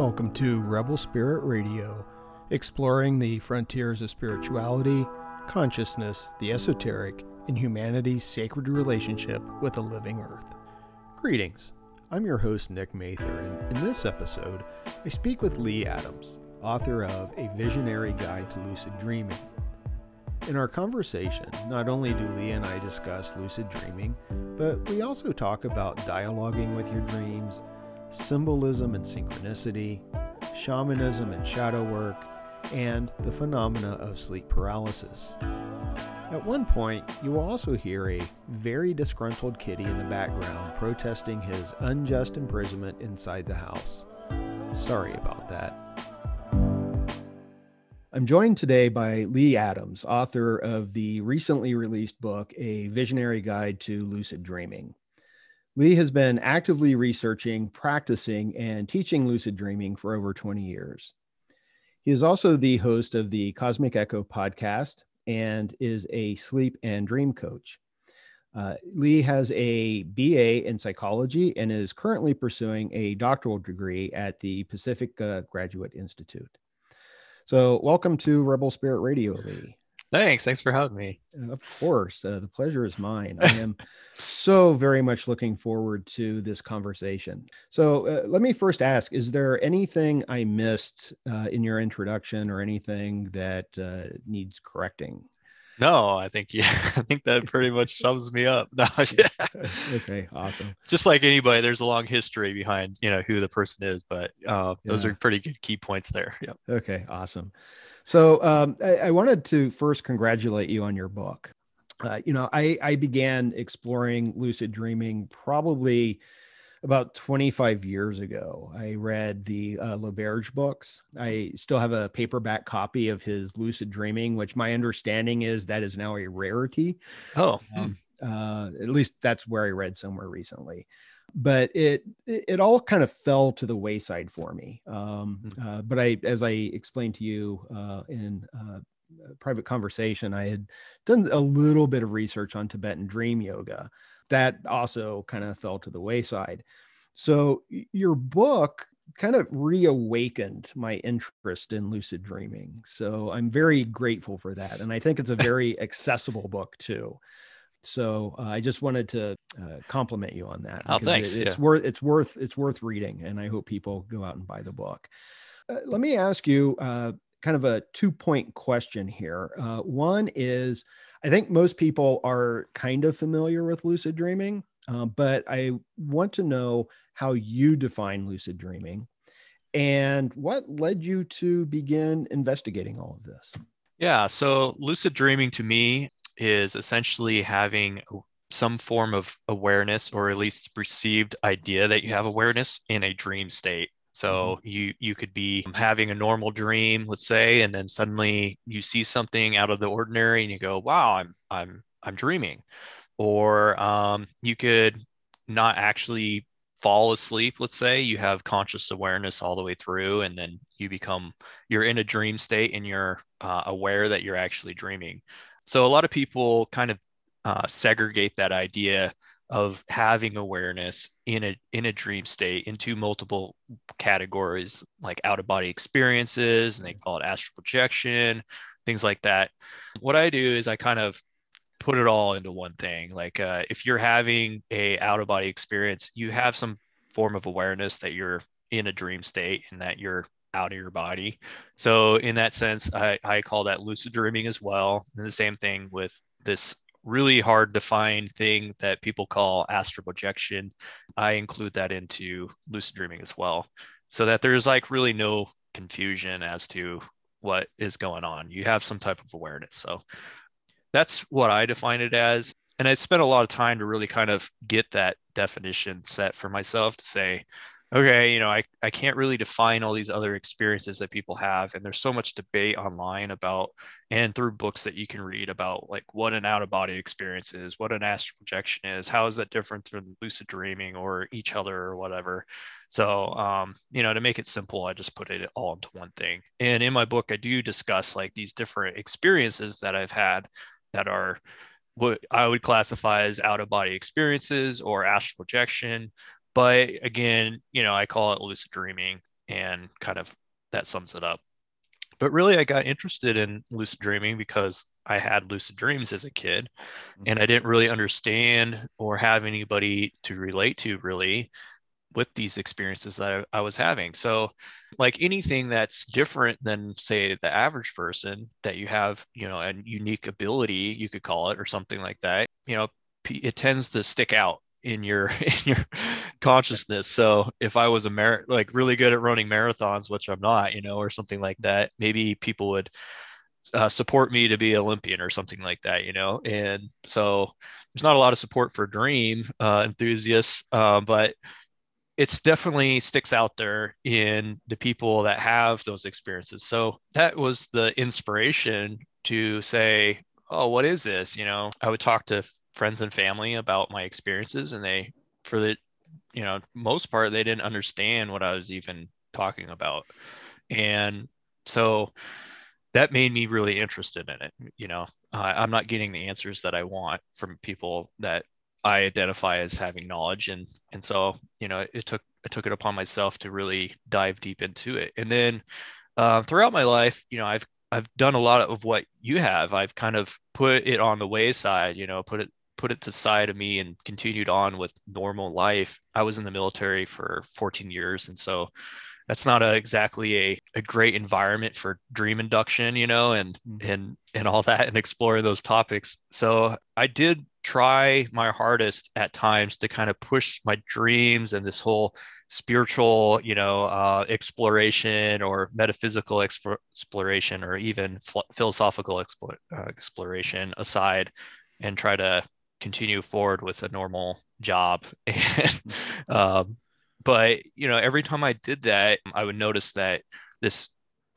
Welcome to Rebel Spirit Radio, exploring the frontiers of spirituality, consciousness, the esoteric, and humanity's sacred relationship with the living earth. Greetings. I'm your host, Nick Mather, and in this episode, I speak with Lee Adams, author of A Visionary Guide to Lucid Dreaming. In our conversation, not only do Lee and I discuss lucid dreaming, but we also talk about dialoguing with your dreams, symbolism and synchronicity, shamanism and shadow work, and the phenomena of sleep paralysis. At one point, you will also hear a very disgruntled kitty in the background protesting his unjust imprisonment inside the house. Sorry about that. I'm joined today by Lee Adams, author of the recently released book, A Visionary Guide to Lucid Dreaming. Lee has been actively researching, practicing, and teaching lucid dreaming for over 20 years. He is also the host of the Cosmic Echoes podcast and is a sleep and dream coach. Uh, Lee has a BA in psychology and is currently pursuing a doctoral degree at the Pacific Graduate Institute. So, welcome to Rebel Spirit Radio, Lee. Thanks. Thanks for having me. Of course. Uh, the pleasure is mine. I am so very much looking forward to this conversation. So, uh, let me first ask Is there anything I missed uh, in your introduction or anything that uh, needs correcting? No, I think yeah, I think that pretty much sums me up. No, yeah. Okay, awesome. Just like anybody, there's a long history behind you know who the person is, but uh, those are pretty good key points there. Yeah. Okay, awesome. So um, I, I, wanted to first congratulate you on your book. Uh, you know, I I began exploring lucid dreaming probably about 25 years ago. I read the uh, LaBerge books. I still have a paperback copy of his Lucid Dreaming, which my understanding is that is now a rarity. Oh, um, uh, at least that's where I read somewhere recently. But it it all kind of fell to the wayside for me. Um, hmm. uh, but I, as I explained to you uh, in uh, private conversation, I had done a little bit of research on Tibetan dream yoga that also kind of fell to the wayside. So your book kind of reawakened my interest in lucid dreaming. So I'm very grateful for that. And I think it's a very accessible book too. So uh, I just wanted to uh, compliment you on that. Oh, thanks. It, it's yeah. worth it's worth it's worth reading, and I hope people go out and buy the book. Uh, let me ask you uh, kind of a two point question here. Uh, one is I think most people are kind of familiar with lucid dreaming, uh, but I want to know how you define lucid dreaming and what led you to begin investigating all of this. Yeah, so lucid dreaming to me is essentially having some form of awareness or at least perceived idea that you have awareness in a dream state. So mm-hmm. you you could be having a normal dream, let's say, and then suddenly you see something out of the ordinary, and you go, "Wow, I'm I'm I'm dreaming," or um, you could not actually fall asleep. Let's say you have conscious awareness all the way through, and then you become you're in a dream state, and you're uh, aware that you're actually dreaming. So a lot of people kind of uh, segregate that idea of having awareness in a in a dream state into multiple categories like out of body experiences and they call it astral projection things like that. What i do is i kind of put it all into one thing. Like uh, if you're having a out of body experience you have some form of awareness that you're in a dream state and that you're out of your body so in that sense i, I call that lucid dreaming as well and the same thing with this really hard to find thing that people call astral projection. I include that into lucid dreaming as well, so that there's like really no confusion as to what is going on. You have some type of awareness. So that's what I define it as. And I spent a lot of time to really kind of get that definition set for myself to say, okay, you know, I, I can't really define all these other experiences that people have. And there's so much debate online about and through books that you can read about like what an out of body experience is, what an astral projection is, how is that different from lucid dreaming or each other or whatever. So, um, you know, to make it simple, I just put it all into one thing. And in my book, I do discuss like these different experiences that I've had that are what I would classify as out of body experiences or astral projection but again, you know, I call it lucid dreaming. and kind of that sums it up. But really, I got interested in lucid dreaming because I had lucid dreams as a kid and I didn't really understand or have anybody to relate to really with these experiences that I, I, was having. So, like anything that's different than, say, the average person, that you have, you know, a unique ability, you could call it, or something like that, you know, it tends to stick out in your in your consciousness. So if i was a mar- like really good at running marathons which i'm not you know or something like that maybe people would uh, support me to be olympian or something like that you know? And so there's not a lot of support for dream uh, enthusiasts uh, but it's definitely sticks out there in the people that have those experiences. So that was the inspiration to say oh what is this? You know i would talk to friends and family about my experiences and they for the you know most part they didn't understand what i was even talking about. And so that made me really interested in it you know. Uh, i'm not getting the answers that i want from people that i identify as having knowledge and and so you know it took i took it upon myself to really dive deep into it. And then uh, throughout my life you know i've I've done a lot of what you have. I've kind of put it on the wayside, you know, put it put it to the side of me and continued on with normal life. I was in the military for 14 years. And so that's not a, exactly a, a great environment for dream induction, you know, and, mm-hmm. and, and all that and exploring those topics. So I did try my hardest at times to kind of push my dreams and this whole spiritual, you know, uh, exploration or metaphysical exp- exploration or even ph- philosophical expo- uh, exploration aside and try to continue forward with a normal job. And, um, but you know, every time I did that, I would notice that this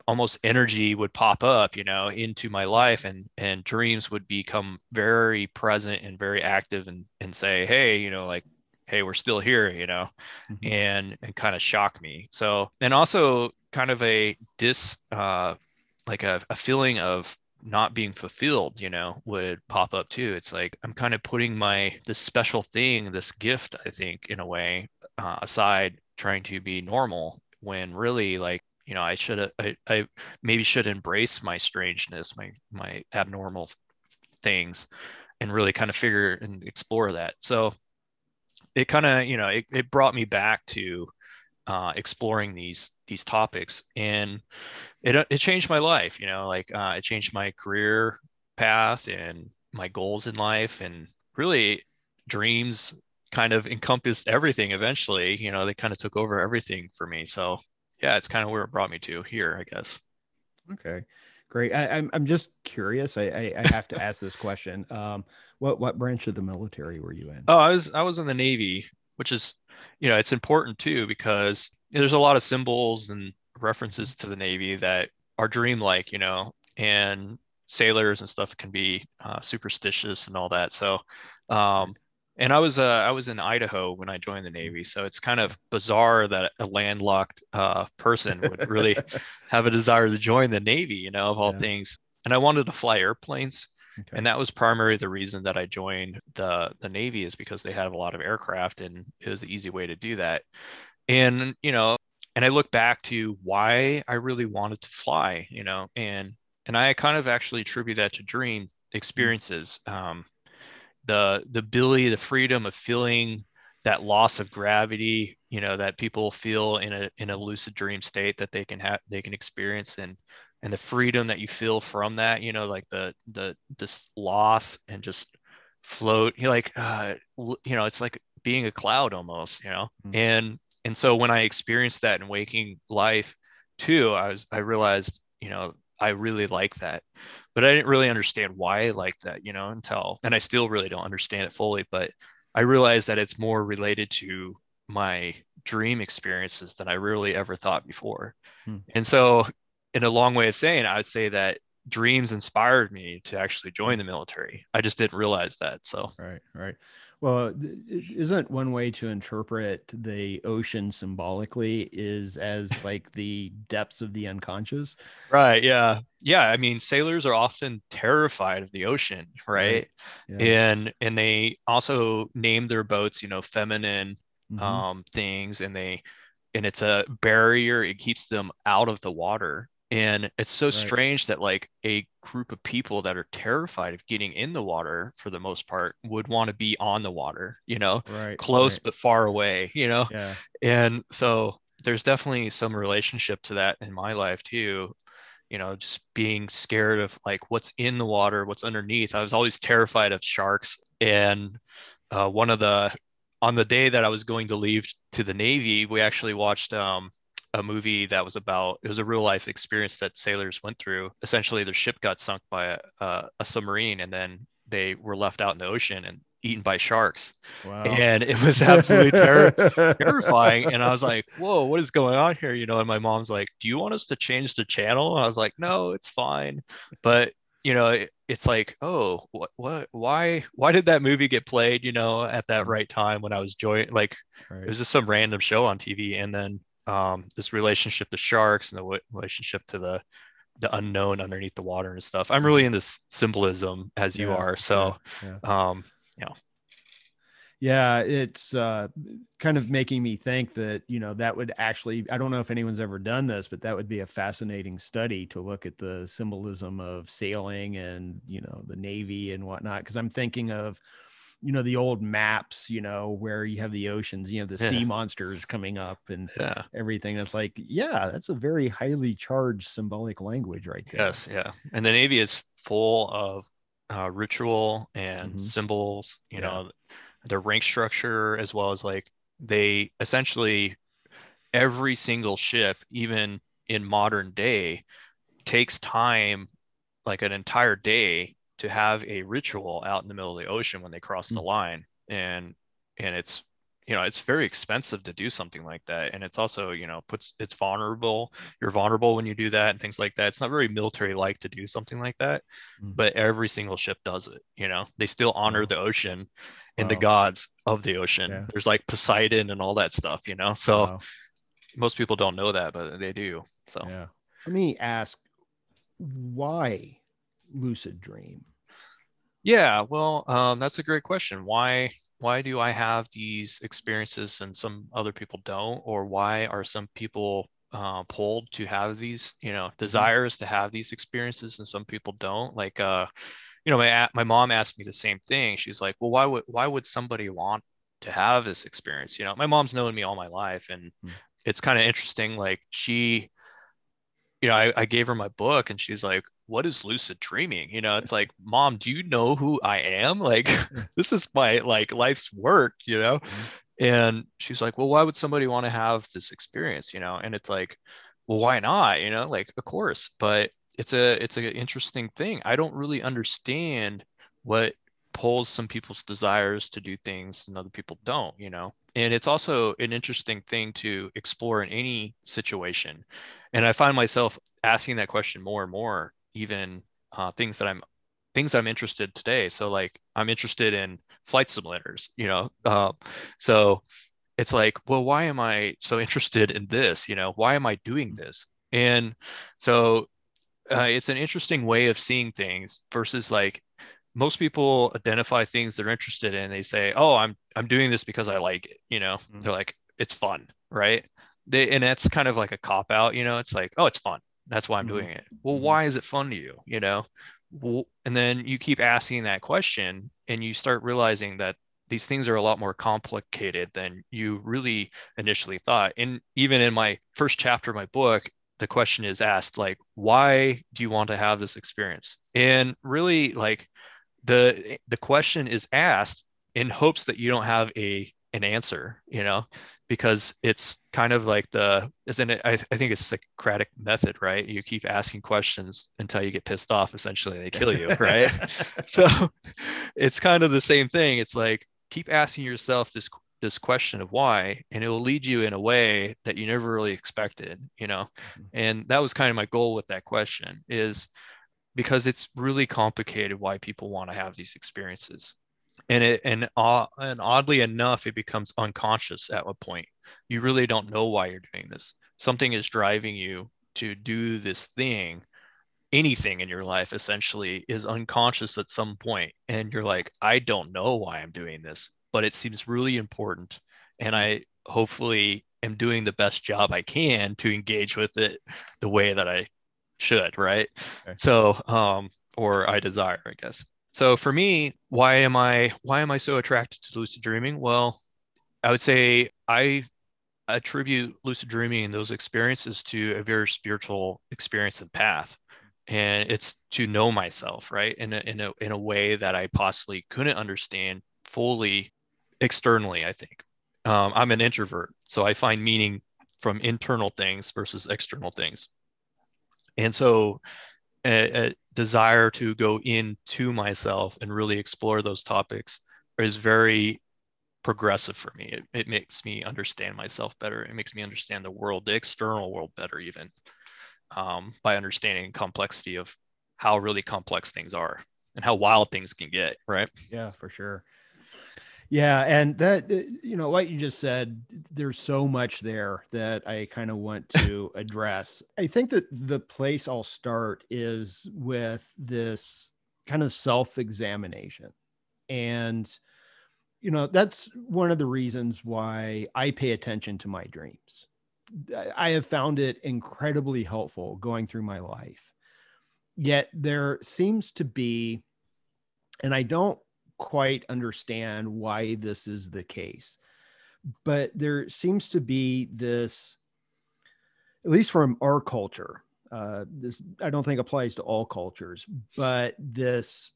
almost energy would pop up, you know, into my life, and and dreams would become very present and very active, and and say, hey, you know, like hey we're still here you know mm-hmm. and and kind of shock me so and also kind of a dis uh like a, a feeling of not being fulfilled you know would pop up too. It's like i'm kind of putting my this special thing this gift i think in a way uh, aside trying to be normal when really like you know i should I, I maybe should embrace my strangeness my my abnormal things and really kind of figure and explore that. So it kind of you know it, it brought me back to uh, exploring these these topics. And it, it changed my life you know like uh, it changed my career path and my goals in life and really dreams kind of encompassed everything eventually you know they kind of took over everything for me. So yeah it's kind of where it brought me to here i guess. Okay great. I, am I'm, I'm just curious I, I, I have to ask this question. Um what what branch of the military were you in? Oh i was i was in the navy which is you know, it's important too because there's a lot of symbols and references to the Navy that are dreamlike, you know, and sailors and stuff can be uh, superstitious and all that. So, um, and I was uh, I was in Idaho when I joined the Navy, so it's kind of bizarre that a landlocked uh, person would really have a desire to join the Navy, you know, of all yeah. things. And I wanted to fly airplanes, Okay. And that was primarily the reason that I joined the the Navy is because they have a lot of aircraft and it was an easy way to do that. And you know, and I look back to why I really wanted to fly, you know, and and I kind of actually attribute that to dream experiences. Um, the the ability, the freedom of feeling that loss of gravity, you know, that people feel in a in a lucid dream state that they can have they can experience and and the freedom that you feel from that you know like the the this loss and just float you know, like uh, you know it's like being a cloud almost you know mm-hmm. and and so when i experienced that in waking life too i was i realized you know i really like that but i didn't really understand why i like that you know until and i still really don't understand it fully but i realized that it's more related to my dream experiences than i really ever thought before hmm. and so in a long way of saying, I would say that dreams inspired me to actually join the military. I just didn't realize that. So right, right. Well, isn't one way to interpret the ocean symbolically is as like the depths of the unconscious? Right. Yeah. Yeah. I mean, sailors are often terrified of the ocean, right? right. Yeah. And and they also name their boats, you know, feminine mm-hmm. um, things, and they and it's a barrier it keeps them out of the water and it's so right. strange that like a group of people that are terrified of getting in the water for the most part would want to be on the water you know right, close right. but far away you know yeah. and so there's definitely some relationship to that in my life too you know just being scared of like what's in the water what's underneath i was always terrified of sharks and uh, one of the on the day that i was going to leave to the navy we actually watched um, a movie that was about it was a real life experience that sailors went through essentially their ship got sunk by a, uh, a submarine and then they were left out in the ocean and eaten by sharks. Wow. And it was absolutely ter- terrifying. And I was like, whoa, what is going on here? You know, and my mom's like, do you want us to change the channel? And I was like, no, it's fine. But, you know, it, it's like, oh, what, what, why, why did that movie get played, you know, at that right time when I was joy, like, right. it was just some random show on TV. And then um, this relationship to sharks and the relationship to the, the unknown underneath the water and stuff. I'm really in this symbolism as you are. So, yeah, yeah. um, you know yeah it's uh, kind of making me think that you know that would actually i don't know if anyone's ever done this but that would be a fascinating study to look at the symbolism of sailing and you know the navy and whatnot because i'm thinking of you know the old maps you know where you have the oceans you know the yeah. sea monsters coming up and yeah. everything that's like yeah that's a very highly charged symbolic language right there yes yeah and the navy is full of uh, ritual and mm-hmm. symbols, you yeah. know, the rank structure, as well as like they essentially every single ship, even in modern day, takes time, like an entire day, to have a ritual out in the middle of the ocean when they cross mm-hmm. the line, and and it's you know it's very expensive to do something like that and it's also you know puts it's vulnerable you're vulnerable when you do that and things like that it's not very military like to do something like that mm-hmm. but every single ship does it you know they still honor wow. the ocean and wow. the gods of the ocean yeah. there's like poseidon and all that stuff you know so wow. most people don't know that but they do so yeah let me ask why lucid dream yeah well um, that's a great question why why do I have these experiences and some other people don't, or why are some people uh, pulled to have these, you know, mm-hmm. desires to have these experiences and some people don't? Like, uh, you know, my my mom asked me the same thing. She's like, well, why would why would somebody want to have this experience? You know, my mom's known me all my life, and mm-hmm. it's kind of interesting. Like she, you know, I, I gave her my book, and she's like, what is lucid dreaming? You know it's like mom do you know who i am? Like this is my like life's work you know? Mm-hmm. and she's like well why would somebody want to have this experience? You know? And it's like well why not? You know? Like of course but it's a it's an interesting thing. I don't really understand what pulls some people's desires to do things and other people don't you know and it's also an interesting thing to explore in any situation and i find myself asking that question more and more even uh, things that I'm things that I'm interested today. So like I'm interested in flight simulators, you know. Uh, so it's like, well, why am I so interested in this? You know, why am I doing this? And so uh, it's an interesting way of seeing things versus like most people identify things they're interested in. They say, "Oh, I'm I'm doing this because I like it." You know, mm-hmm. they're like, "It's fun," right? They and that's kind of like a cop out. You know, it's like, "Oh, it's fun." That's why I'm mm-hmm. doing it. Well, mm-hmm. why is it fun to you? You know, well, and then you keep asking that question, and you start realizing that these things are a lot more complicated than you really initially thought. And even in my first chapter of my book, the question is asked like, why do you want to have this experience? And really, like the the question is asked in hopes that you don't have a an answer. You know, because it's kind of like the isn't it I, I think it's Socratic method right you keep asking questions until you get pissed off essentially and they kill you right so it's kind of the same thing it's like keep asking yourself this this question of why and it will lead you in a way that you never really expected you know mm-hmm. and that was kind of my goal with that question is because it's really complicated why people want to have these experiences. And it and uh, and oddly enough it becomes unconscious at a point. You really don't know why you're doing this. Something is driving you to do this thing anything in your life essentially is unconscious at some point and you're like i don't know why i'm doing this but it seems really important and i hopefully am doing the best job I can to engage with it the way that I should, right? Okay. So, um, or I desire, I guess. So for me, why am I why am I so attracted to lucid dreaming? Well, I would say I attribute lucid dreaming and those experiences to a very spiritual experience and path. And it's to know myself, right? In a, in a, in a way that I possibly couldn't understand fully externally, I think. Um, I'm an introvert, so I find meaning from internal things versus external things. And so a, a desire to go into myself and really explore those topics is very progressive for me. It, it makes me understand myself better. It makes me understand the world, the external world better, even um, by understanding complexity of how really complex things are and how wild things can get. Right. Yeah, for sure. Yeah, and that uh, you know what you just said, there's so much there that I kind of want to address. I think that the place I'll start is with this kind of self-examination. And you know, that's one of the reasons why I pay attention to my dreams. I have found it incredibly helpful going through my life. Yet there seems to be, and I don't quite understand why this is the case, but there seems to be this, at least from our culture, uh, this I don't think applies to all cultures, but this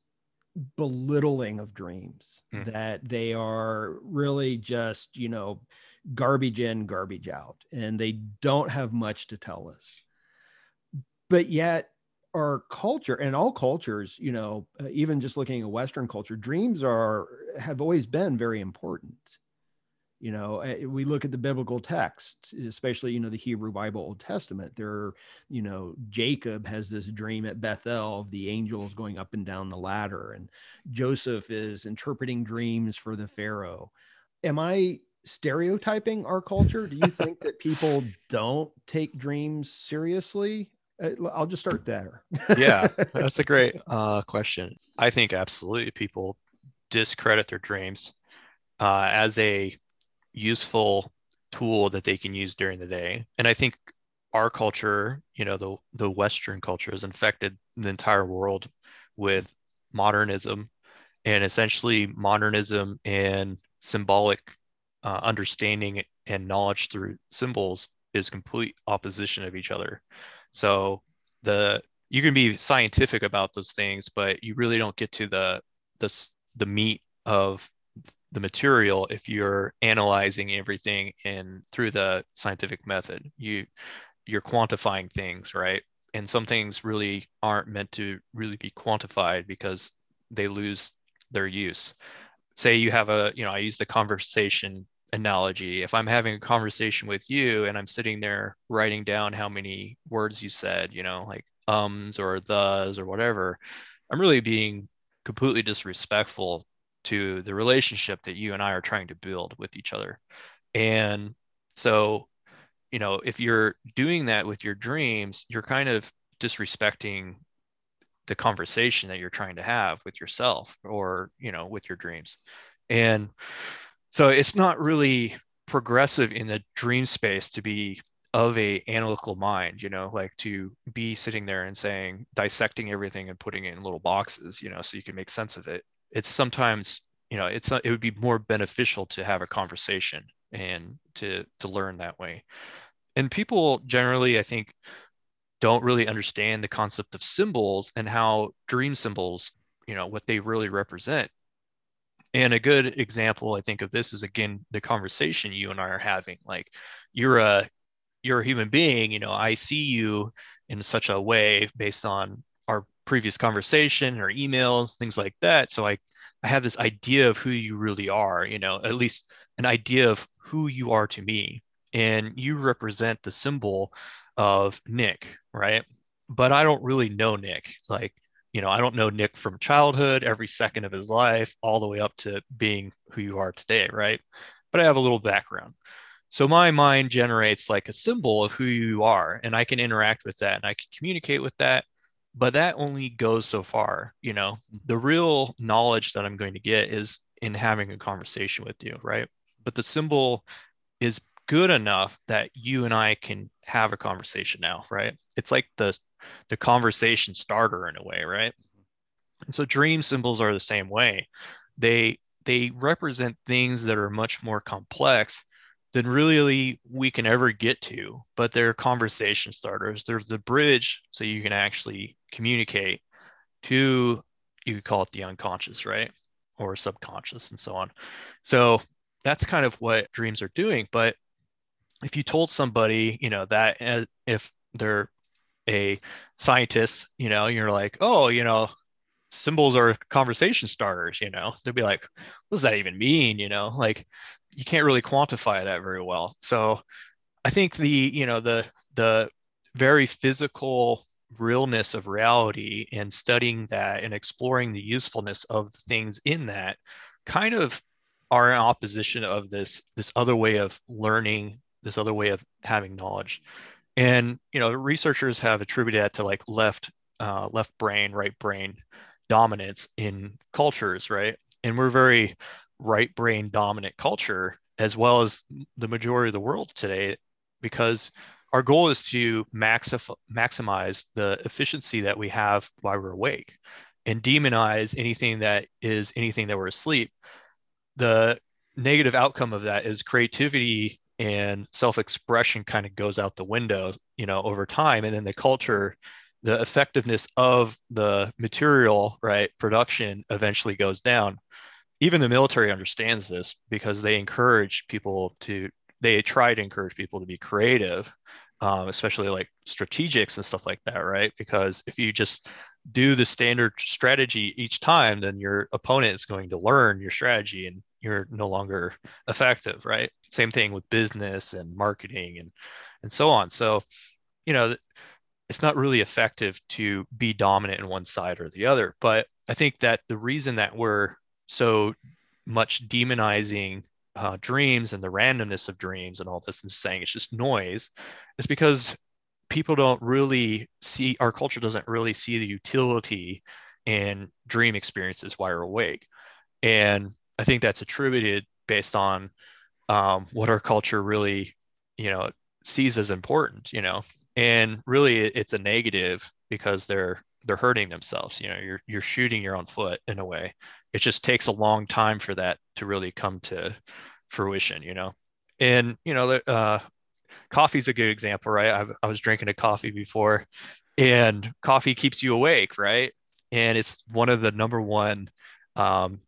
belittling of dreams mm. that they are really just you know garbage in garbage out and they don't have much to tell us but yet our culture and all cultures you know uh, even just looking at western culture dreams are have always been very important. You know eh, we look at the biblical text especially you know the hebrew bible old testament there you know jacob has this dream at bethel of the angels going up and down the ladder and joseph is interpreting dreams for the pharaoh. Am i stereotyping our culture? Do you think that people don't take dreams seriously i'll just start there yeah that's a great uh, question i think absolutely people discredit their dreams uh, as a useful tool that they can use during the day. And I think our culture, you know, the the Western culture has infected the entire world with modernism, and essentially modernism and symbolic uh, understanding and knowledge through symbols is complete opposition of each other. So the you can be scientific about those things, but you really don't get to the the the meat of the material if you're analyzing everything in through the scientific method. You you're quantifying things right? And some things really aren't meant to really be quantified because they lose their use. Say you have a you know i use the conversation analogy if i'm having a conversation with you and i'm sitting there writing down how many words you said you know like ums or thes or whatever i'm really being completely disrespectful to the relationship that you and I are trying to build with each other. And so, you know, if you're doing that with your dreams, you're kind of disrespecting the conversation that you're trying to have with yourself or, you know, with your dreams. And so it's not really progressive in the dream space to be of a analytical mind you know like to be sitting there and saying dissecting everything and putting it in little boxes you know so you can make sense of it. It's sometimes you know it's it would be more beneficial to have a conversation and to to learn that way. And people generally i think don't really understand the concept of symbols and how dream symbols you know what they really represent and a good example i think of this is again the conversation you and i are having like you're a you're a human being you know i see you in such a way based on our previous conversation or emails things like that so i I have this idea of who you really are, you know, at least an idea of who you are to me. And you represent the symbol of Nick, right? But I don't really know Nick. Like, you know, I don't know Nick from childhood, every second of his life, all the way up to being who you are today, right? But I have a little background. So my mind generates like a symbol of who you are, and I can interact with that and I can communicate with that but that only goes so far you know mm-hmm. the real knowledge that i'm going to get is in having a conversation with you right but the symbol is good enough that you and I can have a conversation now, right? It's like the the conversation starter in a way, right? And so dream symbols are the same way. They they represent things that are much more complex than really we can ever get to, but they're conversation starters. They're the bridge so you can actually communicate to you could call it the unconscious, right? Or subconscious and so on. So that's kind of what dreams are doing. But if you told somebody, you know, that uh, if they're a scientist, you know, you're like, oh, you know, symbols are conversation starters, you know, they'd be like, what does that even mean? You know, like you can't really quantify that very well. So I think the, you know, the, the very physical realness of reality and studying that and exploring the usefulness of the things in that kind of are in opposition of this this other way of learning this other way of having knowledge. And you know researchers have attributed that to like left uh, left brain right brain dominance in cultures right? And we're very right brain dominant culture as well as the majority of the world today because our goal is to maxif- maximize the efficiency that we have while we're awake and demonize anything that is anything that we're asleep. The negative outcome of that is creativity and self-expression kind of goes out the window you know over time. And then the culture the effectiveness of the material right production eventually goes down. Even the military understands this because they encourage people to they try to encourage people to be creative um, especially like strategics and stuff like that right? Because if you just do the standard strategy each time then your opponent is going to learn your strategy and you're no longer effective, right? Same thing with business and marketing and and so on. So, you know, it's not really effective to be dominant in one side or the other. But I think that the reason that we're so much demonizing uh, dreams and the randomness of dreams and all this and saying it's just noise is because people don't really see our culture doesn't really see the utility in dream experiences while you're awake and I think that's attributed based on um, what our culture really, you know, sees as important, you know, and really it's a negative because they're they're hurting themselves. You know, you're you're shooting your own foot in a way. It just takes a long time for that to really come to fruition, you know. And you know, uh, coffee's a good example, right? I've, I was drinking a coffee before, and coffee keeps you awake, right? And it's one of the number one um,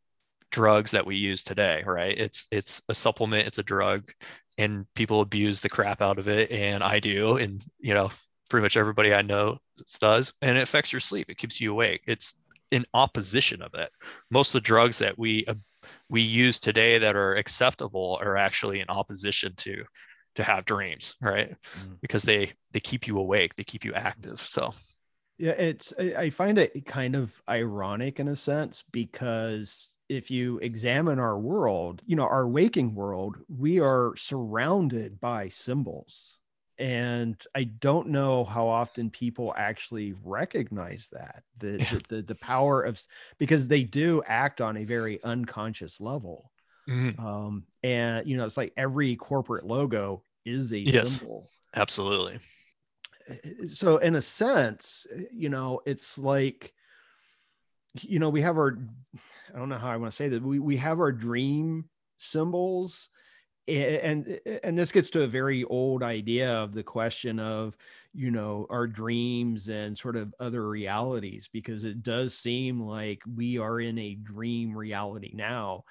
drugs that we use today, right? It's it's a supplement, it's a drug, and people abuse the crap out of it, and I do, and you know, pretty much everybody I know does, and it affects your sleep. It keeps you awake. It's in opposition of it. Most of the drugs that we uh, we use today that are acceptable are actually in opposition to to have dreams, right? Mm. Because they they keep you awake, they keep you active. So yeah, it's I find it kind of ironic in a sense because if you examine our world, you know, our waking world, we are surrounded by symbols. And I don't know how often people actually recognize that the, yeah. the, the, the, power of because they do act on a very unconscious level. Mm-hmm. Um, and you know, it's like every corporate logo is a yes, symbol. Absolutely. Eh, so in a sense, eh, you know, it's like you know, we have our, I don't know how I want to say that. We, we have our dream symbols. And, and this gets to a very old idea of the question of, you know, our dreams and sort of other realities, because it does seem like we are in a dream reality now,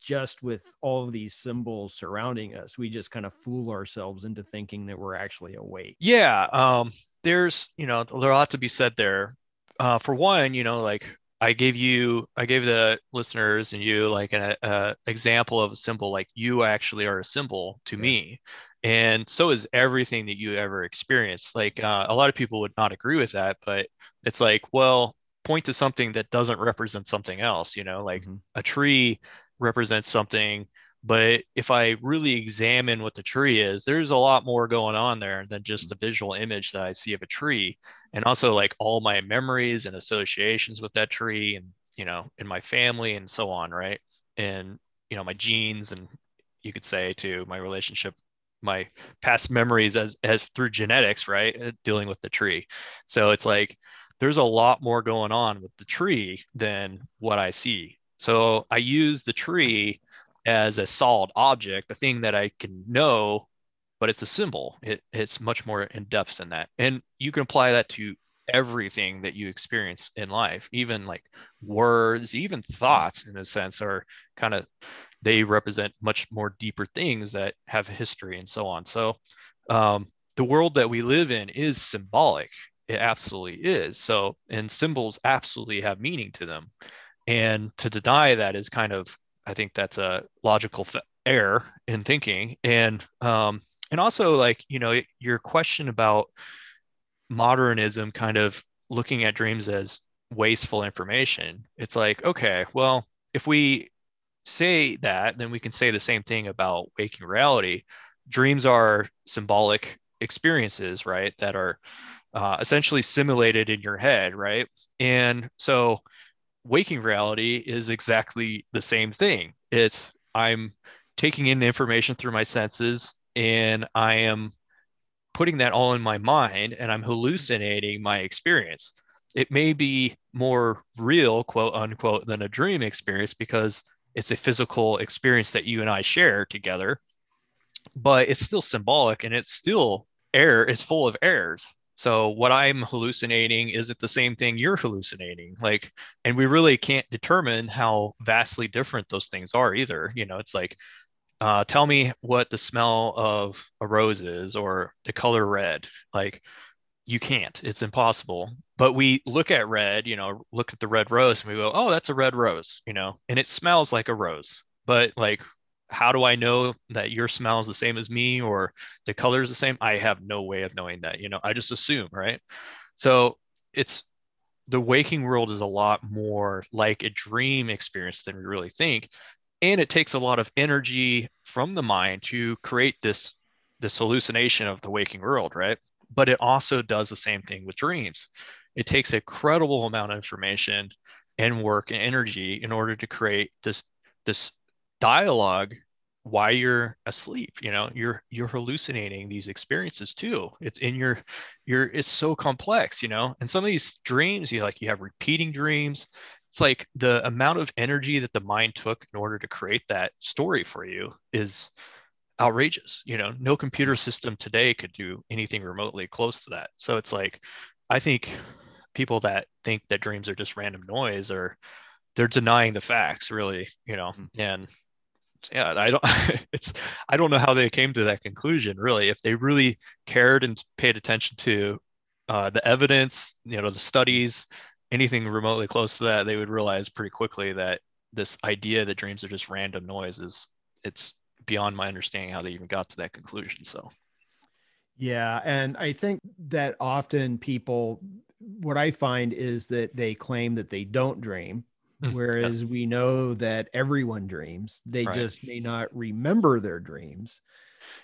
just with all of these symbols surrounding us. We just kind of fool ourselves into thinking that we're actually awake. Yeah. Um, there's, you know, there's a lot to be said there. Uh, for one, you know, like I gave you, I gave the listeners and you like an a example of a symbol, like you actually are a symbol to yeah. me. And so is everything that you ever experience. Like uh, a lot of people would not agree with that, but it's like, well, point to something that doesn't represent something else, you know, like mm-hmm. a tree represents something but if I really examine what the tree is, there's a lot more going on there than just the visual image that I see of a tree. And also like all my memories and associations with that tree and, you know, in my family and so on, right? And, you know, my genes and you could say to my relationship my past memories as as through genetics, right? Uh, dealing with the tree. So it's like there's a lot more going on with the tree than what I see. So I use the tree as a solid object, the thing that I can know, but it's a symbol. It, it's much more in depth than that. And you can apply that to everything that you experience in life, even like words, even thoughts in a sense are kind of they represent much more deeper things that have history and so on. So um, the world that we live in is symbolic. It absolutely is. So, and symbols absolutely have meaning to them. And to deny that is kind of, I think that's a logical error in thinking. And, um, and also like, you know, your question about modernism kind of looking at dreams as wasteful information. It's like, okay, well, if we say that, then we can say the same thing about waking reality. Dreams are symbolic experiences, right? That are uh, essentially simulated in your head, right? And so waking reality is exactly the same thing. It's I'm taking in information through my senses and I am putting that all in my mind and I'm hallucinating my experience. It may be more real, quote unquote, than a dream experience because it's a physical experience that you and I share together, but it's still symbolic and it's still error, it's full of errors. So what I'm hallucinating isn't the same thing you're hallucinating. Like, and we really can't determine how vastly different those things are either. You know, it's like, uh, tell me what the smell of a rose is or the color red. Like, you can't it's impossible but we look at red you know look at the red rose and we go oh that's a red rose you know and it smells like a rose but like how do i know that your smell is the same as me or the color is the same? I have no way of knowing that you know i just assume right? So it's the waking world is a lot more like a dream experience than we really think. And it takes a lot of energy from the mind to create this this hallucination of the waking world right? But it also does the same thing with dreams. It takes a credible amount of information and work and energy in order to create this this dialogue while you're asleep you know you're you're hallucinating these experiences too it's in your your it's so complex you know and some of these dreams you like you have repeating dreams it's like the amount of energy that the mind took in order to create that story for you is outrageous. You know, no computer system today could do anything remotely close to that. So it's like, I think people that think that dreams are just random noise are they're denying the facts really you know mm-hmm. and yeah i don't it's i don't know how they came to that conclusion really if they really cared and paid attention to uh, the evidence you know the studies anything remotely close to that they would realize pretty quickly that this idea that dreams are just random noise is it's beyond my understanding how they even got to that conclusion. So, yeah. And I think that often people, what I find is that they claim that they don't dream, hmm. whereas we know that everyone dreams. They right. just may not remember their dreams.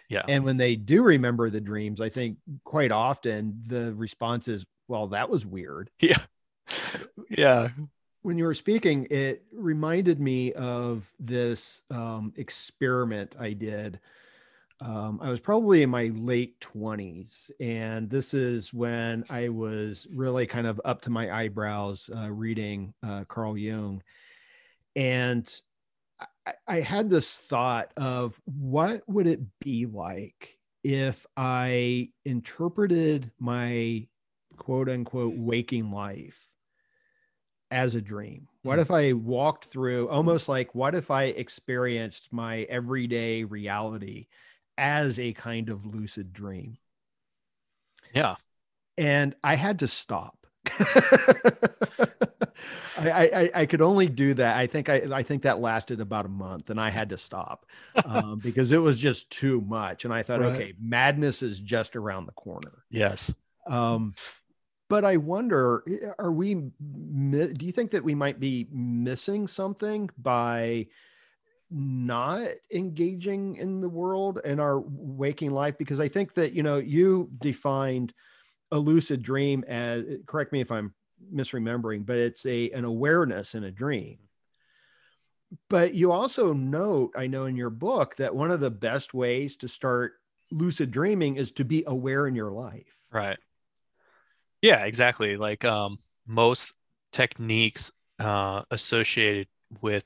Yeah. And when they do remember the dreams, I think quite often the response is, well, that was weird. Yeah. Yeah when you were speaking, it reminded me of this um, experiment I did. Um, I was probably in my late 20s, and this is when I was really kind of up to my eyebrows uh, reading uh, Carl Jung. And I, I had this thought of what would it be like if I interpreted my quote unquote waking life as a dream? What hmm. if I walked through almost like what if I experienced my everyday reality as a kind of lucid dream? Yeah. And I had to stop. I, I, I could only do that. I think I I think that lasted about a month, and I had to stop um, because it was just too much. And I thought, right. okay, madness is just around the corner. Yes. Um, but I wonder, are we, do you think that we might be missing something by not engaging in the world and our waking life? Because I think that, you know, you defined a lucid dream as, correct me if I'm misremembering, but it's a, an awareness in a dream. But you also note, I know in your book, that one of the best ways to start lucid dreaming is to be aware in your life. Right. Yeah, exactly. Like um, most techniques uh, associated with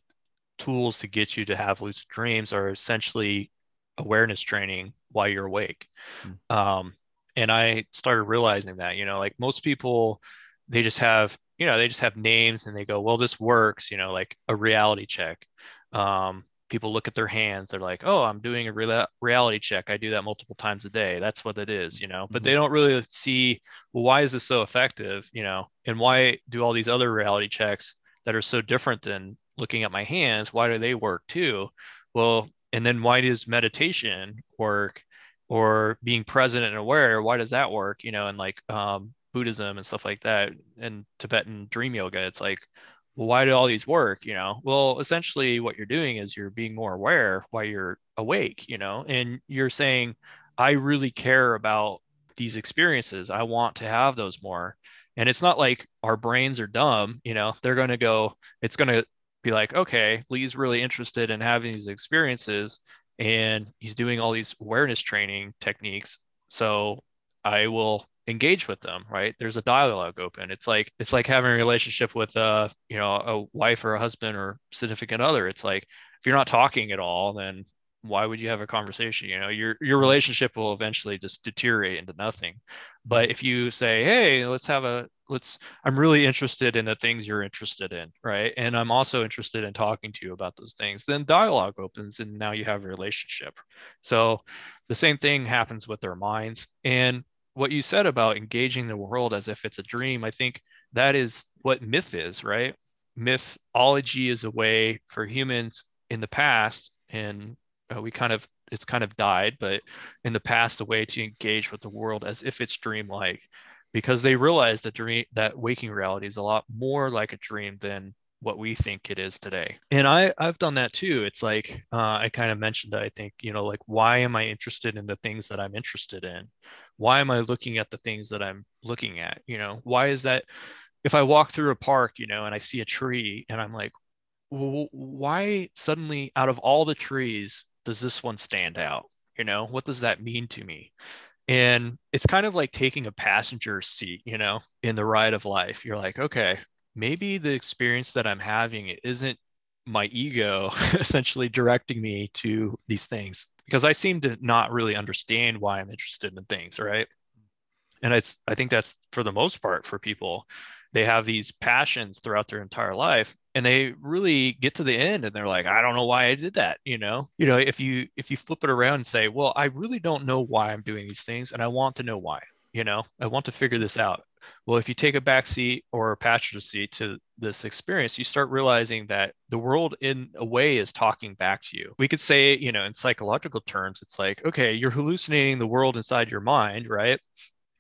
tools to get you to have lucid dreams are essentially awareness training while you're awake. Mm. Um, and I started realizing that, you know, like most people, they just have, you know, they just have names and they go, well, this works, you know, like a reality check. Um, people look at their hands they're like oh i'm doing a re- reality check i do that multiple times a day that's what it is you know but mm-hmm. they don't really see well why is this so effective you know and why do all these other reality checks that are so different than looking at my hands why do they work too well and then why does meditation work or being present and aware why does that work you know and like um, buddhism and stuff like that and tibetan dream yoga it's like why do all these work? You know, well, essentially what you're doing is you're being more aware while you're awake, you know, and you're saying, I really care about these experiences. I want to have those more. And it's not like our brains are dumb, you know, they're going to go, it's going to be like, okay, Lee's really interested in having these experiences and he's doing all these awareness training techniques. So I will engage with them right there's a dialogue open it's like it's like having a relationship with a you know a wife or a husband or significant other it's like if you're not talking at all then why would you have a conversation you know? Your your mm-hmm. relationship will eventually just deteriorate into nothing. But if you say hey let's have a let's i'm really interested in the things you're interested in right? And i'm also interested in talking to you about those things then dialogue opens and now you have a relationship. So the same thing happens with their minds. And what you said about engaging the world as if it's a dream, I think that is what myth is, right? Mythology is a way for humans in the past, and uh, we kind of it's kind of died, but in the past, a way to engage with the world as if it's dreamlike, because they realize that dream that waking reality is a lot more like a dream than what we think it is today. And I I've done that too. It's like uh, I kind of mentioned. That I think you know like why am I interested in the things that I'm interested in? Why am I looking at the things that I'm looking at? You know why is that? If I walk through a park, you know, and I see a tree, and I'm like, well, why suddenly out of all the trees does this one stand out? You know, what does that mean to me? And it's kind of like taking a passenger seat, you know, in the ride of life. You're like, okay, maybe the experience that I'm having isn't my ego essentially directing me to these things because I seem to not really understand why I'm interested in things, right? And it's I think that's for the most part for people they have these passions throughout their entire life and they really get to the end and they're like i don't know why i did that you know? You know if you if you flip it around and say well i really don't know why i'm doing these things and i want to know why you know? I want to figure this out. Well if you take a back seat or a passenger seat to this experience you start realizing that the world in a way is talking back to you. We could say you know in psychological terms it's like okay you're hallucinating the world inside your mind right?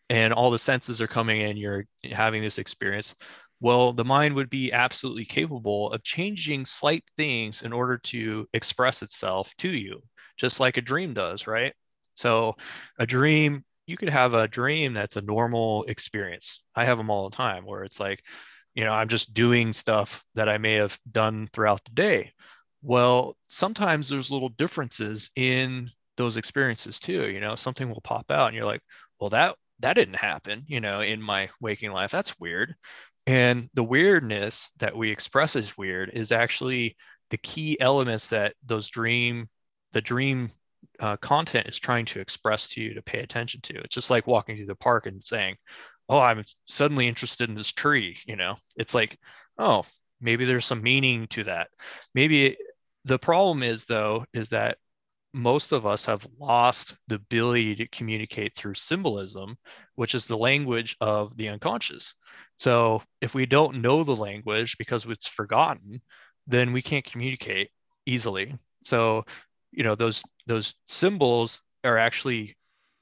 And all the senses are coming in you're having this experience well the mind would be absolutely capable of changing slight things in order to express itself to you just like a dream does right so a dream you could have a dream that's a normal experience. I have them all the time where it's like, you know, I'm just doing stuff that I may have done throughout the day. Well, sometimes there's little differences in those experiences too. You know, something will pop out and you're like, well, that that didn't happen, you know, in my waking life. That's weird. And the weirdness that we express as weird is actually the key elements that those dream the dream uh, content is trying to express to you to pay attention to. It's just like walking through the park and saying, "Oh, I'm suddenly interested in this tree." You know, it's like, oh, maybe there's some meaning to that. Maybe the problem is though is that most of us have lost the ability to communicate through symbolism, which is the language of the unconscious. So if we don't know the language because it's forgotten, then we can't communicate easily. So you know those those symbols are actually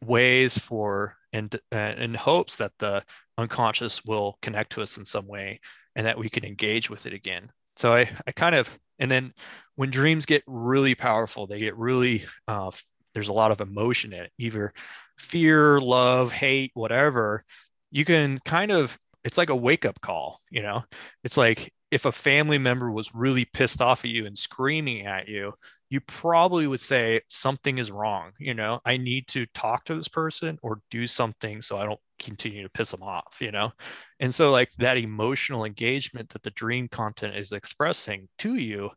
ways for and in hopes that the unconscious will connect to us in some way and that we can engage with it again so i i kind of and then when dreams get really powerful they get really uh, there's a lot of emotion in it either fear love hate whatever you can kind of it's like a wake up call you know it's like if a family member was really pissed off at you and screaming at you you probably would say something is wrong. You know, I need to talk to this person or do something so I don't continue to piss them off, you know? And so, like, that emotional engagement that the dream content is expressing to you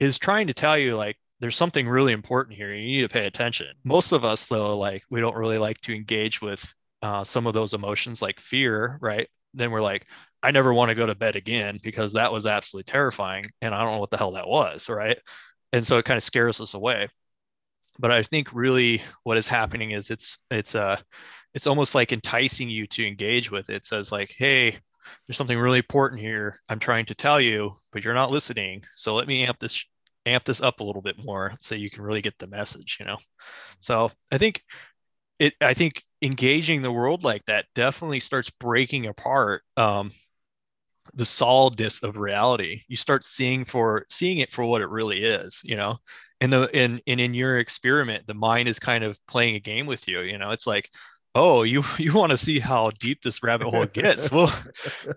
is trying to tell you, like, there's something really important here. You need to pay attention. Most of us, though, like, we don't really like to engage with uh, some of those emotions like fear, right? Then we're like, I never want to go to bed again because that was absolutely terrifying. And I don't know what the hell that was, right? and so it kind of scares us away but i think really what is happening is it's it's uh it's almost like enticing you to engage with it. it says like hey there's something really important here i'm trying to tell you but you're not listening so let me amp this amp this up a little bit more so you can really get the message you know so i think it i think engaging the world like that definitely starts breaking apart um, the solidness of reality. You start seeing for seeing it for what it really is you know? And the in and in your experiment the mind is kind of playing a game with you you know? It's like oh you you want to see how deep this rabbit hole gets? We'll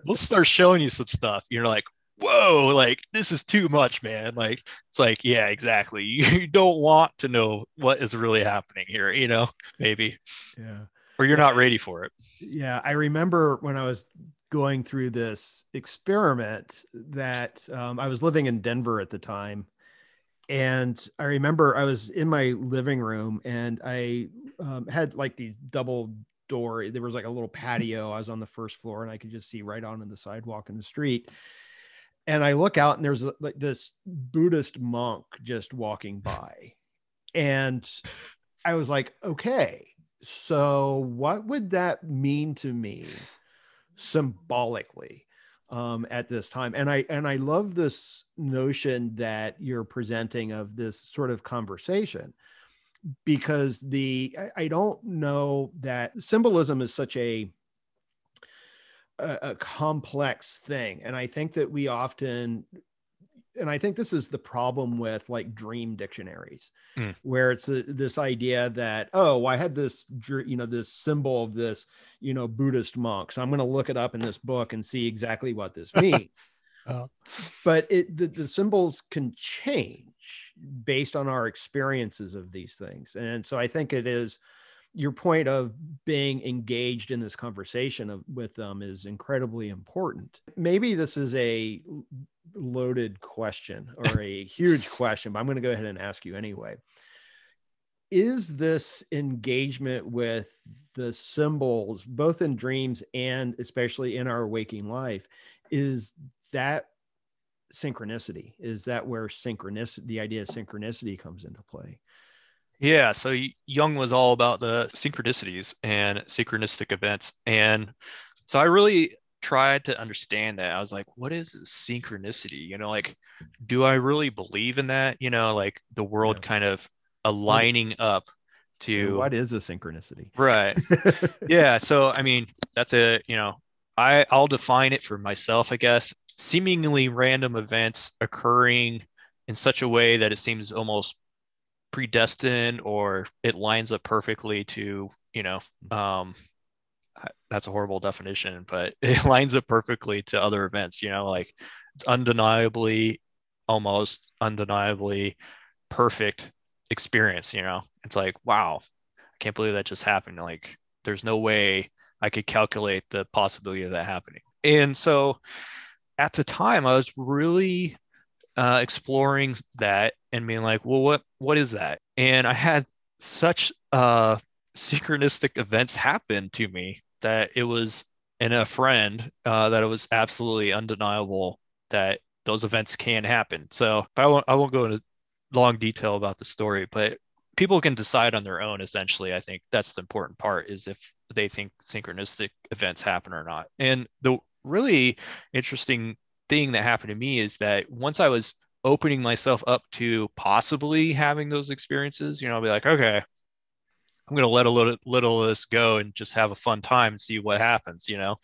we'll start showing you some stuff. You're like whoa like this is too much man. Like it's like yeah exactly. You don't want to know what is really happening here you know? Maybe. Yeah or you're not ready for it yeah i remember when i was going through this experiment that um, I was living in Denver at the time. And I remember I was in my living room and I um, had like the double door. There was like a little patio. I was on the first floor and I could just see right onto the sidewalk in the street. And I look out and there's like this Buddhist monk just walking by. And I was like, okay, so what would that mean to me? symbolically um, at this time. And I and I love this notion that you're presenting of this sort of conversation because the I, I don't know that symbolism is such a, a a complex thing, and I think that we often and I think this is the problem with like dream dictionaries, mm. where it's a, this idea that oh, I had this you know this symbol of this you know Buddhist monk, so I'm going to look it up in this book and see exactly what this means. uh, but it the, the symbols can change based on our experiences of these things, and so I think it is your point of being engaged in this conversation of, with them is incredibly important. Maybe this is a loaded question or a huge question, but I'm going to go ahead and ask you anyway. Is this engagement with the symbols, both in dreams and especially in our waking life, is that synchronicity? Is that where synchronicity, the idea of synchronicity comes into play? Yeah, so Jung was all about the synchronicities and synchronistic events. And so I really tried to understand that. I was like, what is synchronicity? You know, like, do I really believe in that? You know, like the world yeah. kind of aligning up to what is a synchronicity? Right. yeah. So, I mean, that's a, you know, I, I'll define it for myself, I guess. Seemingly random events occurring in such a way that it seems almost predestined or it lines up perfectly to you know um that's a horrible definition but it lines up perfectly to other events you know like it's undeniably almost undeniably perfect experience you know? It's like wow i can't believe that just happened. Like there's no way i could calculate the possibility of that happening. And so at the time i was really uh, exploring that and being like, well, what what is that? And I had such uh, synchronistic events happen to me that it was in a friend uh, that it was absolutely undeniable that those events can happen. So I won't I won't go into long detail about the story, but people can decide on their own. Essentially, I think that's the important part is if they think synchronistic events happen or not. And the really interesting thing that happened to me is that once I was opening myself up to possibly having those experiences, you know, I'll be like, okay, I'm to let a little, little of this go and just have a fun time and see what happens, you know?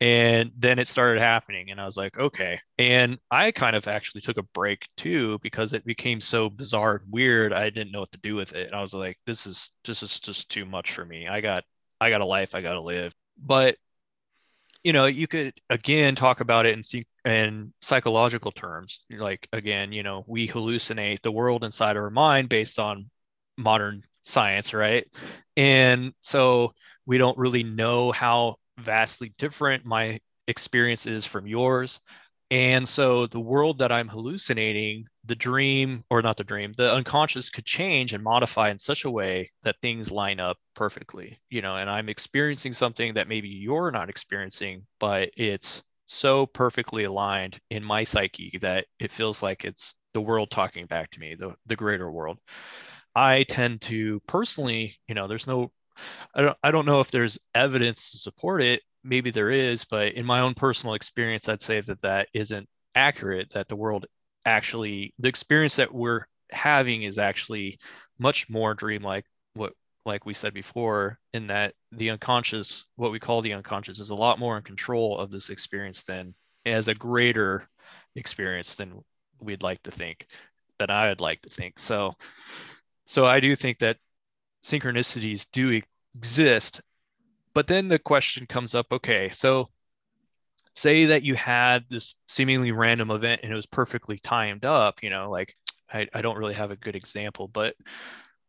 And then it started happening, and I was like, okay. And I kind of actually took a break too because it became so bizarre and weird. I didn't know what to do with it. And I was like, this is this is just too much for me. I got I got a life I got to live. But you know, you could again talk about it in in psychological terms. Like again, you know, we hallucinate the world inside our mind based on modern science, right? And so we don't really know how vastly different my experience is from yours. And so the world that I'm hallucinating, the dream, or not the dream, the unconscious could change and modify in such a way that things line up perfectly, you know, and I'm experiencing something that maybe you're not experiencing, but it's so perfectly aligned in my psyche that it feels like it's the world talking back to me, the, the greater world. I tend to personally, you know, there's no, I don't, I don't know if there's evidence to support it, maybe there is, but in my own personal experience, I'd say that that isn't accurate. That the world actually, the experience that we're having is actually much more dreamlike. What, like we said before, in that the unconscious, what we call the unconscious, is a lot more in control of this experience than as a greater experience than we'd like to think, that I would like to think. So, so I do think that synchronicities do exist but then the question comes up okay, so say that you had this seemingly random event and it was perfectly timed up, you know, like I, I don't really have a good example, but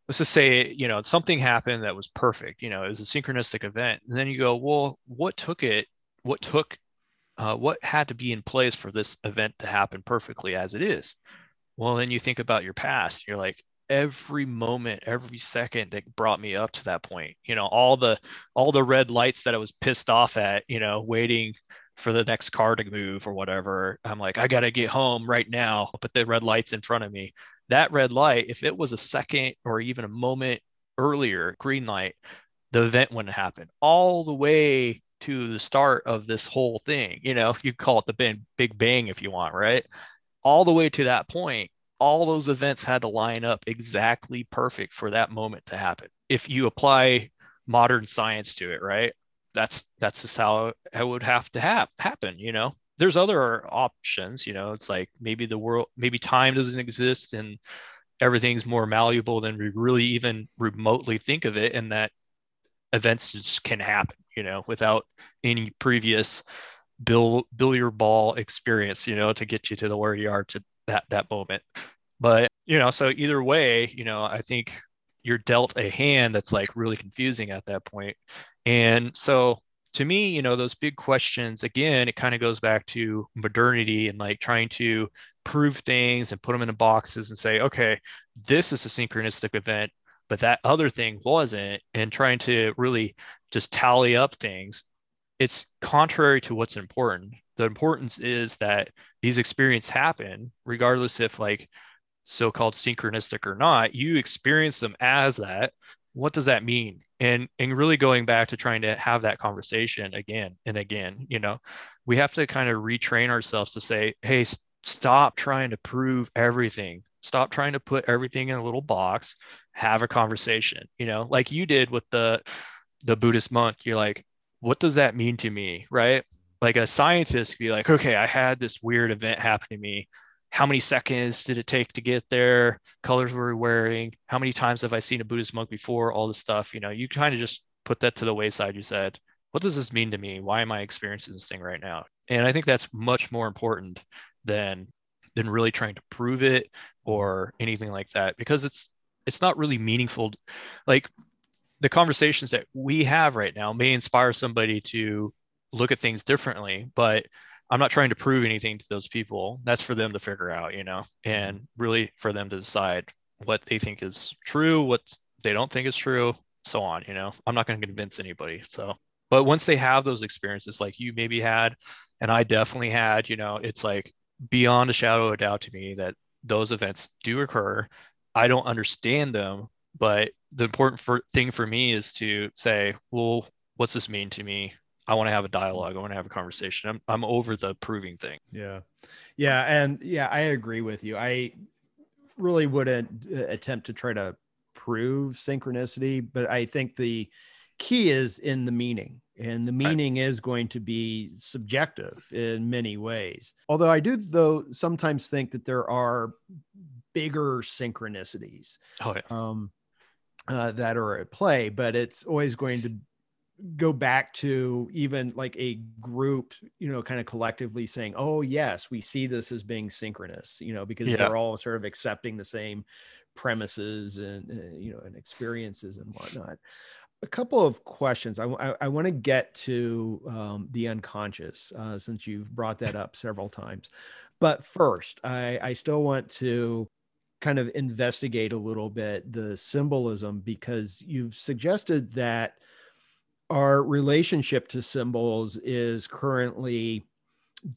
let's just say, you know, something happened that was perfect, you know, it was a synchronistic event. And then you go, well, what took it? What took, uh, what had to be in place for this event to happen perfectly as it is? Well, then you think about your past. You're like, every moment every second that brought me up to that point you know all the all the red lights that i was pissed off at you know waiting for the next car to move or whatever i'm like i gotta get home right now. Put the red lights in front of me. That red light if it was a second or even a moment earlier green light the event wouldn't happen. All the way to the start of this whole thing you know you call it the big bang if you want right? All the way to that point all those events had to line up exactly perfect for that moment to happen. If you apply modern science to it, right? That's that's just how it would have to have happen, you know. There's other options, you know. It's like maybe the world, maybe time doesn't exist, and everything's more malleable than we really even remotely think of it, and that events just can happen, you know, without any previous bill billiard ball experience, you know, to get you to the where you are to that that moment. But you know, so either way, you know, I think you're dealt a hand that's like really confusing at that point. And so to me, you know, those big questions, again, it kind of goes back to modernity and like trying to prove things and put them in boxes and say, okay, this is a synchronistic event, but that other thing wasn't, and trying to really just tally up things. It's contrary to what's important. The importance is that these experiences happen regardless if like so-called synchronistic or not you experience them as that what does that mean? And and really going back to trying to have that conversation again and again you know we have to kind of retrain ourselves to say hey stop trying to prove everything. Stop trying to put everything in a little box. Have a conversation you know? Like you did with the the buddhist monk you're like what does that mean to me? Right like a scientist be like okay i had this weird event happen to me. How many seconds did it take to get there? Colors were we wearing? How many times have i seen a buddhist monk before? All this stuff you know you kind of just put that to the wayside you said. What does this mean to me? Why am i experiencing this thing right now? And i think that's much more important than than really trying to prove it or anything like that because it's it's not really meaningful. Like the conversations that we have right now may inspire somebody to look at things differently but I'm not trying to prove anything to those people. That's for them to figure out, you know, and really for them to decide what they think is true, what they don't think is true, so on, you know. I'm not going to convince anybody. So, but once they have those experiences like you maybe had and I definitely had, you know, it's like beyond a shadow of a doubt to me that those events do occur. I don't understand them, but the important for, thing for me is to say, well, what's this mean to me? I want to have a dialogue. I want to have a conversation. I'm I'm over the proving thing. Yeah. Yeah, and yeah, I agree with you. I really wouldn't uh, attempt to try to prove synchronicity, but I think the key is in the meaning. And the meaning right. is going to be subjective in many ways. Although I do though sometimes think that there are bigger synchronicities. Oh, yeah. um, uh, that are at play, but it's always going to go back to even like a group, you know, kind of collectively saying, "Oh yes, we see this as being synchronous," you know, because Yeah. they're all sort of accepting the same premises and uh, you know and experiences and whatnot. A couple of questions. I, I, want to get to um, the unconscious uh, since you've brought that up several times. But first, I, I still want to kind of investigate a little bit the symbolism because you've suggested that our relationship to symbols is currently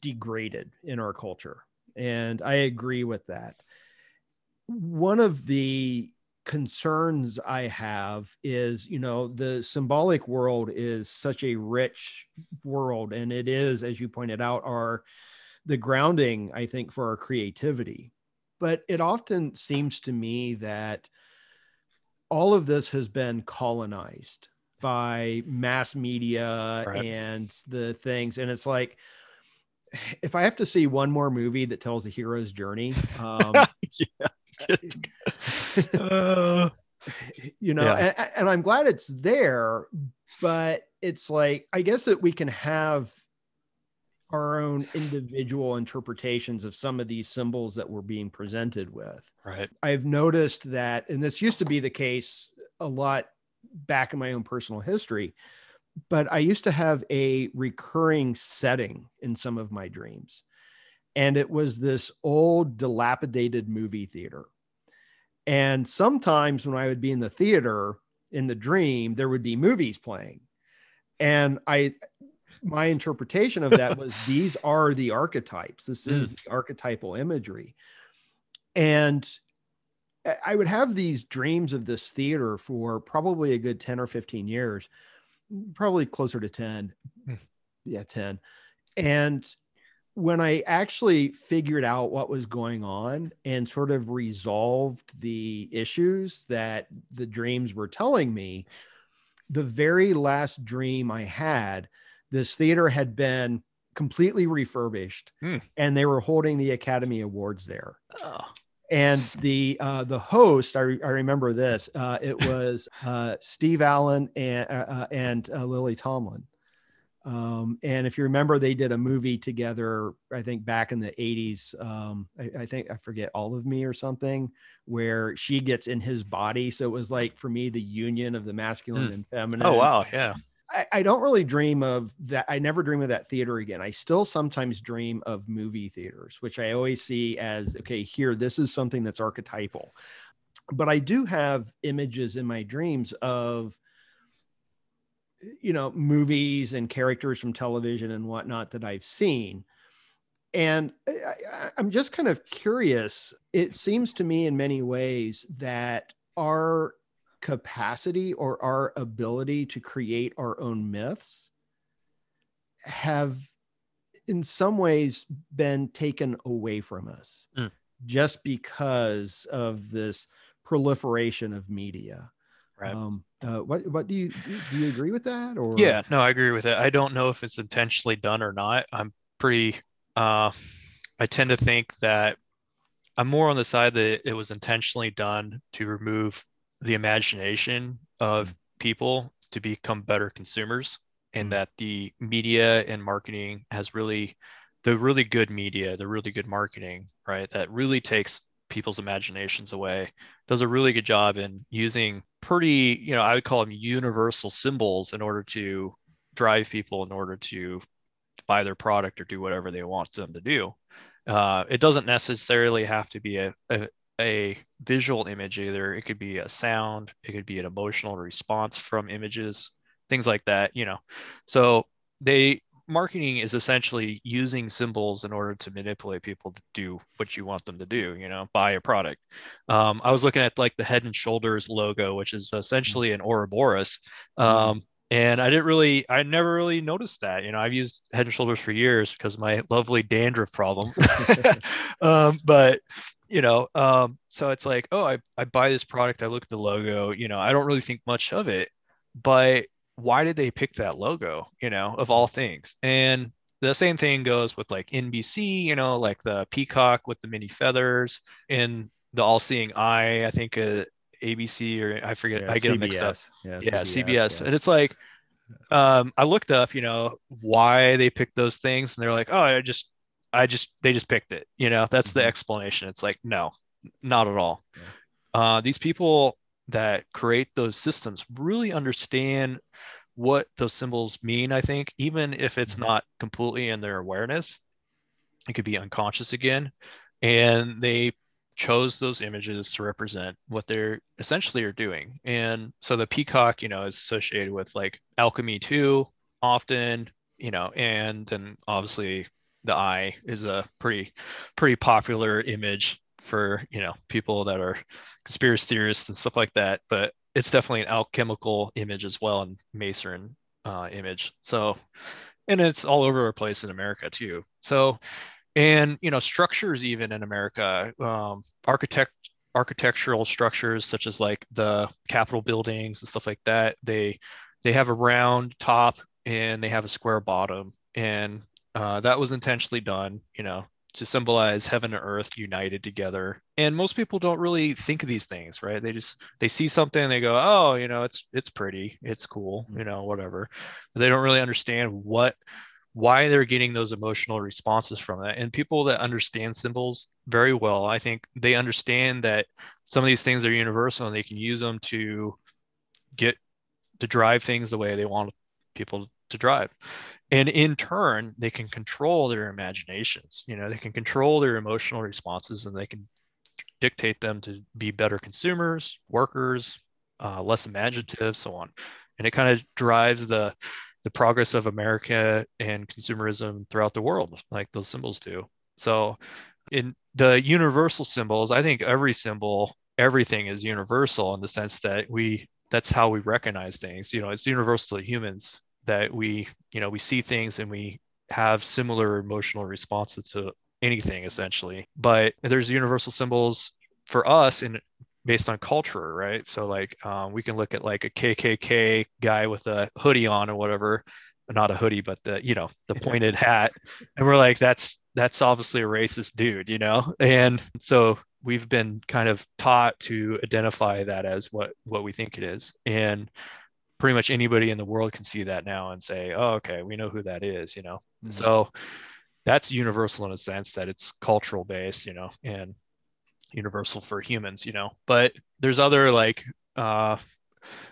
degraded in our culture. And I agree with that. One of the concerns I have is, you know, the symbolic world is such a rich world, and it is, as you pointed out, our the grounding, I think, for our creativity. But it often seems to me that all of this has been colonized by mass media Right. and the things. And it's like, if I have to see one more movie that tells the hero's journey, um, Uh, you know, Yeah. and, and I'm glad it's there, but it's like, I guess that we can have our own individual interpretations of some of these symbols that we're being presented with. right. I've noticed that, and this used to be the case a lot back in my own personal history, but I used to have a recurring setting in some of my dreams. And it was this old, dilapidated movie theater. And sometimes when I would be in the theater in the dream, there would be movies playing. And I, my interpretation of that was these are the archetypes. This hmm. is the archetypal imagery. And I- would have these dreams of this theater for probably a good 10 or 15 years, probably closer to 10. Hmm. Yeah, 10. And when I actually figured out what was going on and sort of resolved the issues that the dreams were telling me, the very last dream I had, this theater had been completely refurbished Hmm. and they were holding the Academy Awards there Oh, and the uh, the host I, re- I remember this uh, it was uh, Steve Allen and uh, uh, and uh, Lily Tomlin um, and if you remember they did a movie together I think back in the 80s um, I, I think I forget all of me or something where she gets in his body so it was like for me the union of the masculine Hmm. and feminine oh wow. Yeah. I, don't really dream of that. I never dream of that theater again. I still sometimes dream of movie theaters, which I always see as okay, here, this is something that's archetypal. But I do have images in my dreams of, you know, movies and characters from television and whatnot that I've seen. And I, I'm just kind of curious. It seems to me, in many ways, that our capacity or our ability to create our own myths have in some ways been taken away from us Mm. just because of this proliferation of media Right. um uh, what what do you do you agree with that or Yeah, no, I agree with it. I don't know if it's intentionally done or not. I'm pretty uh I tend to think that I'm more on the side that it was intentionally done to remove the imagination of people to become better consumers and Mm. that the media and marketing has really the really good media, the really good marketing, right? That really takes people's imaginations away. Does a really good job in using pretty, you know, I would call them universal symbols in order to drive people in order to buy their product or do whatever they want them to do. Uh, it doesn't necessarily have to be a, a, a visual image either. It could be a sound, it could be an emotional response from images, things like that, you know. So they marketing is essentially using symbols in order to manipulate people to do what you want them to do, you know, buy a product. Um, I was looking at like the Head and Shoulders logo, which is essentially an Ouroboros. Um, and I didn't really, I never really noticed that. You know, I've used Head and Shoulders for years because my lovely dandruff problem. um, but you know, um, so it's like, oh, I, I buy this product, I look at the logo, you know, I don't really think much of it, but why did they pick that logo, you know, of all things? And the same thing goes with like NBC, you know, like the peacock with the mini feathers and the all-seeing eye, I think uh, ABC or I forget, Yeah, I get them mixed up. CBS. Yeah, Yeah, CBS. And it's like, um, I looked up, you know, why they picked those things, and they're like, oh, I just, I just, they just picked it. You know, that's mm-hmm. the explanation. It's like, no, not at all. Yeah. Uh, these people that create those systems really understand what those symbols mean. I think, even if it's mm-hmm. not completely in their awareness, it could be unconscious again, and they chose those images to represent what they're essentially are doing. And so the peacock, you know, is associated with like alchemy too, often, you know, and then obviously the eye is a pretty pretty popular image for you know people that are conspiracy theorists and stuff like that. But it's definitely an alchemical image as well, and Mason uh, image. So, and it's all over the place in America too. So and you know structures even in america um, architect architectural structures such as like the capitol buildings and stuff like that they they have a round top and they have a square bottom and uh, that was intentionally done you know to symbolize heaven and earth united together. And most people don't really think of these things right? They just they see something and they go oh you know it's it's pretty it's cool you know whatever. But they don't really understand what why they're getting those emotional responses from that. And people that understand symbols very well, I think they understand that some of these things are universal and they can use them to get to drive things the way they want people to drive. And in turn, they can control their imaginations. You know, they can control their emotional responses and they can dictate them to be better consumers, workers, uh, less imaginative, so on. And it kind of drives the the progress of America and consumerism throughout the world, like those symbols do. So, in the universal symbols, I think every symbol, everything is universal in the sense that we that's how we recognize things. You know, it's universal to humans that we, you know, we see things and we have similar emotional responses to anything essentially. But there's universal symbols for us in based on culture, right? So like um, we can look at like a KKK guy with a hoodie on or whatever, not a hoodie, but the you know the pointed hat, and we're like that's that's obviously a racist dude, you know. And so we've been kind of taught to identify that as what what we think it is, and pretty much anybody in the world can see that now and say, oh, okay, we know who that is, you know. Mm-hmm. So that's universal in a sense that it's cultural based, you know, and universal for humans, you know. But there's other like uh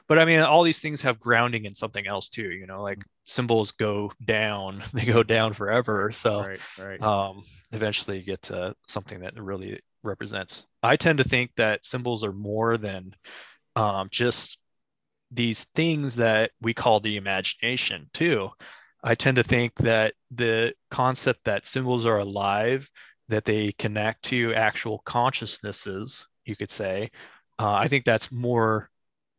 but I mean all these things have grounding in something else too, you know, like symbols go down, they go down forever. So right, right. um eventually you get to something that really represents. I tend to think that symbols are more than um just these things that we call the imagination too. I tend to think that the concept that symbols are alive that they connect to actual consciousnesses, you could say. Uh, I think that's more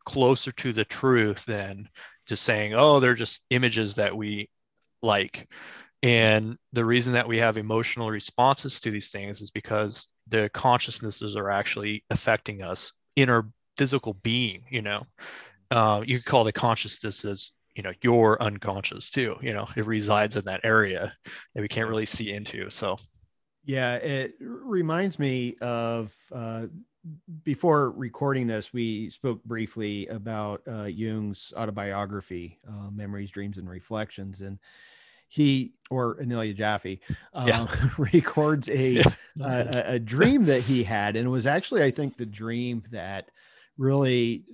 closer to the truth than just saying, oh, they're just images that we like. And the reason that we have emotional responses to these things is because the consciousnesses are actually affecting us in our physical being, you know. Uh, you could call the consciousness as you know your unconscious too you know it resides in that area that we can't really see into so yeah, it reminds me of uh, before recording this, we spoke briefly about uh, Jung's autobiography, uh, Memories, Dreams, and Reflections. And he, or Aniela Jaffe, yeah. Um, records a, yeah. a, a dream that he had. And it was actually, I think, the dream that really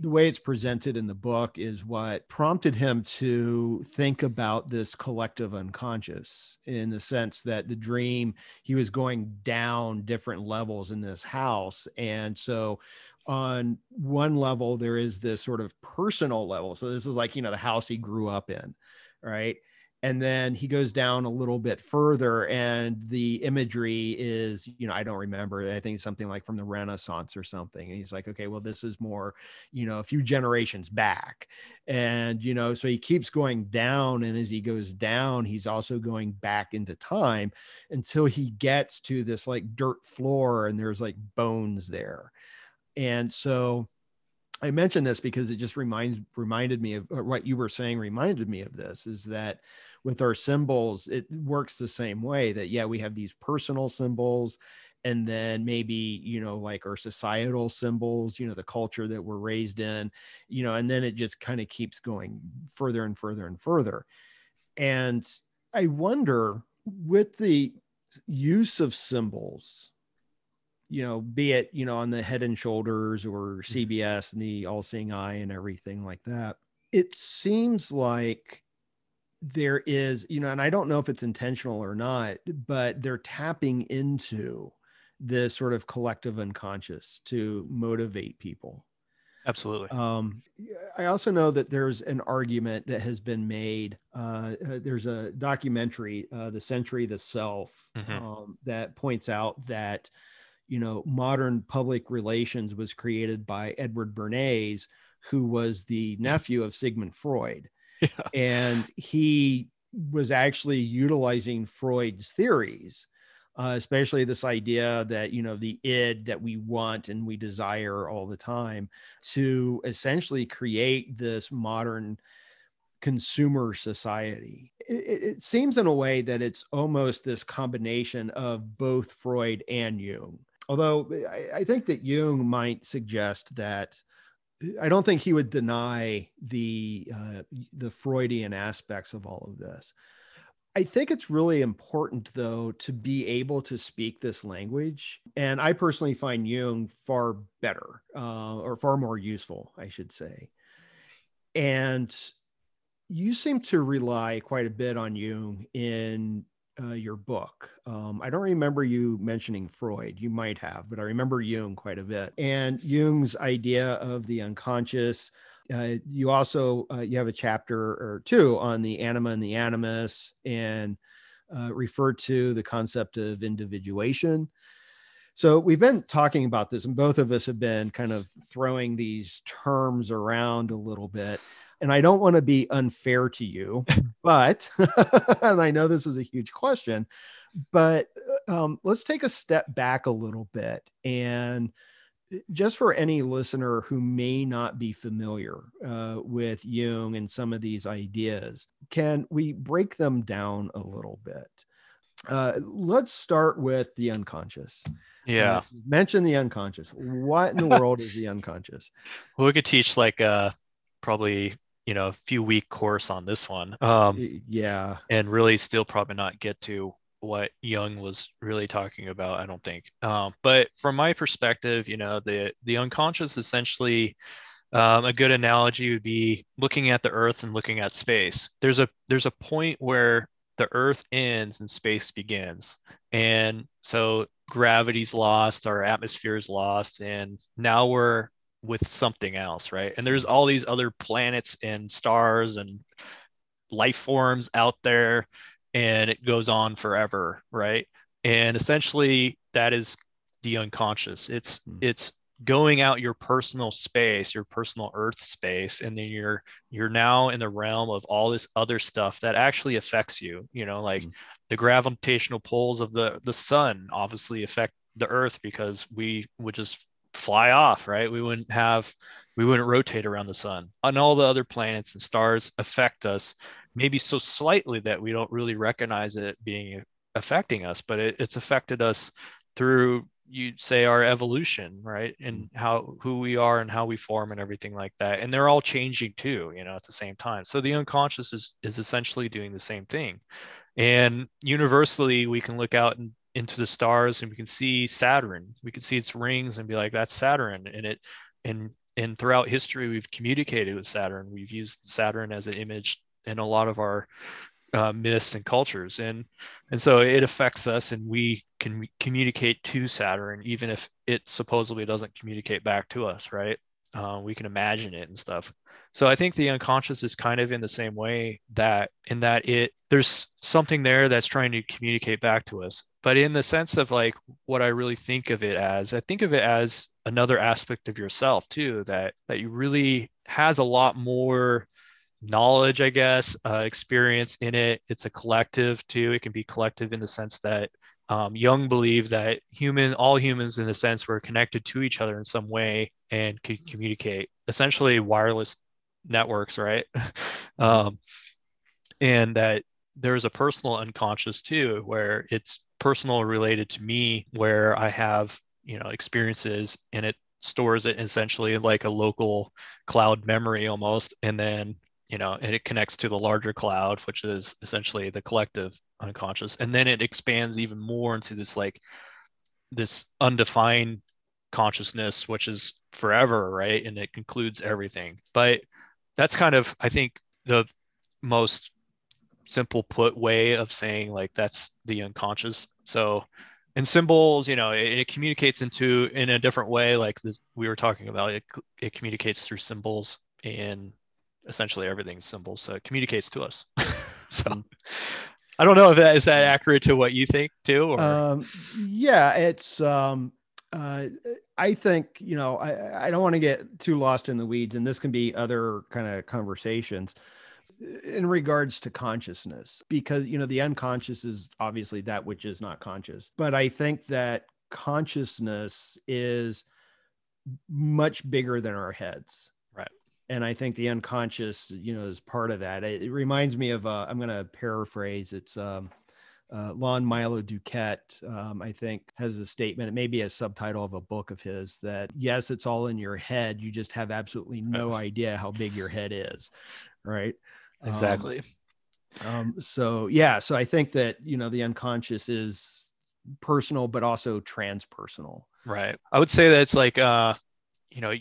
the way it's presented in the book is what prompted him to think about this collective unconscious in the sense that the dream he was going down different levels in this house. And so on one level there is this sort of personal level. So this is like you know the house he grew up in right and then he goes down a little bit further and the imagery is you know i don't remember i think something like from the renaissance or something and he's like okay well this is more you know a few generations back. And you know so he keeps going down and as he goes down he's also going back into time until he gets to this like dirt floor and there's like bones there. And so I mention this because it just reminds reminded me of uh, what you were saying reminded me of this is that with our symbols, it works the same way that, yeah, we have these personal symbols and then maybe you know like our societal symbols you know the culture that we're raised in you know and then it just kind of keeps going further and further and further and i wonder with the use of symbols you know be it you know on the head and shoulders or cbs mm-hmm. and the all-seeing eye and everything like that it seems like there is you know and i don't know if it's intentional or not but they're tapping into this sort of collective unconscious to motivate people. Absolutely. Um, I also know that there's an argument that has been made. Uh, uh, there's a documentary, uh, "The Century, the Self," mm-hmm. um, that points out that you know modern public relations was created by Edward Bernays, who was the nephew of Sigmund Freud, yeah. and he was actually utilizing Freud's theories uh, especially this idea that you know the id that we want and we desire all the time to essentially create this modern consumer society it, it, seems in a way that it's almost this combination of both freud and jung although I, I think that jung might suggest that I don't think he would deny the uh, the Freudian aspects of all of this. I think it's really important, though, to be able to speak this language. And I personally find Jung far better uh, or far more useful, I should say. And you seem to rely quite a bit on Jung in uh, your book. Um, I don't remember you mentioning Freud. You might have, but I remember Jung quite a bit. And Jung's idea of the unconscious, uh, you also uh, you have a chapter or two on the anima and the animus, and uh, refer to the concept of individuation. So we've been talking about this, and both of us have been kind of throwing these terms around a little bit. And I don't want to be unfair to you, but and I know this is a huge question, but um, let's take a step back a little bit and just for any listener who may not be familiar uh, with Jung and some of these ideas, can we break them down a little bit? Uh, let's start with the unconscious. Yeah. Uh, mention the unconscious. What in the world is the unconscious? Well, we could teach like uh, probably you know a few week course on this one. Um, yeah. And really still probably not get to what Jung was really talking about, I don't think. Um, but from my perspective, you know, the the unconscious essentially um, a good analogy would be looking at the Earth and looking at space. There's a there's a point where the Earth ends and space begins, and so gravity's lost, our atmosphere is lost, and now we're with something else, right? And there's all these other planets and stars and life forms out there and it goes on forever, right? And essentially that is the unconscious. It's mm. it's going out your personal space, your personal earth space, and then you're you're now in the realm of all this other stuff that actually affects you. You know, like mm. the gravitational pulls of the the sun obviously affect the earth because we would just fly off, right? We wouldn't have we wouldn't rotate around the sun. And all the other planets and stars affect us maybe so slightly that we don't really recognize it being affecting us, but it, it's affected us through you'd say our evolution right and mm-hmm. how who we are and how we form and everything like that and they're all changing too you know at the same time so the unconscious is is essentially doing the same thing and universally we can look out and into the stars and we can see saturn. We can see its rings and be like that's saturn. And it and and throughout history we've communicated with saturn. We've used saturn as an image in a lot of our uh, myths and cultures. And and so it affects us and we can communicate to saturn even if it supposedly doesn't communicate back to us right uh, we can imagine it and stuff so i think the unconscious is kind of in the same way that in that it there's something there that's trying to communicate back to us but in the sense of like what i really think of it as i think of it as another aspect of yourself too that that you really has a lot more knowledge, I guess, uh, experience in it. It's a collective too. It can be collective in the sense that um, Jung believed that human, all humans, in a sense, were connected to each other in some way and could communicate. Essentially, wireless networks, right? um, and that there's a personal unconscious too, where it's personal related to me where I have, you know, experiences and it stores it essentially like a local cloud memory almost. And then, you know, and it connects to the larger cloud, which is essentially the collective unconscious. And then it expands even more into this like this undefined consciousness, which is forever, right? And it concludes everything. But that's kind of, I think, the most simple put way of saying like that's the unconscious. So in symbols, you know, it, it communicates into in a different way, like this we were talking about. It it communicates through symbols and essentially everything's symbols. So it communicates to us. so mm-hmm. I don't know if that is that accurate to what you think too. Or? Um, yeah, it's um, uh, I think you know I, I don't want to get too lost in the weeds, and this can be other kind of conversations in regards to consciousness because you know the unconscious is obviously that which is not conscious but i think that consciousness is much bigger than our heads and i think the unconscious you know is part of that it, it reminds me of uh, i'm going to paraphrase it's um, uh, Lon Milo DuQuette, um, I think, has a statement. It may be a subtitle of a book of his that yes, it's all in your head. You just have absolutely no idea how big your head is, right? Exactly. Um, um, so yeah, so I think that you know the unconscious is personal, but also transpersonal. Right. I would say that it's like uh, you know,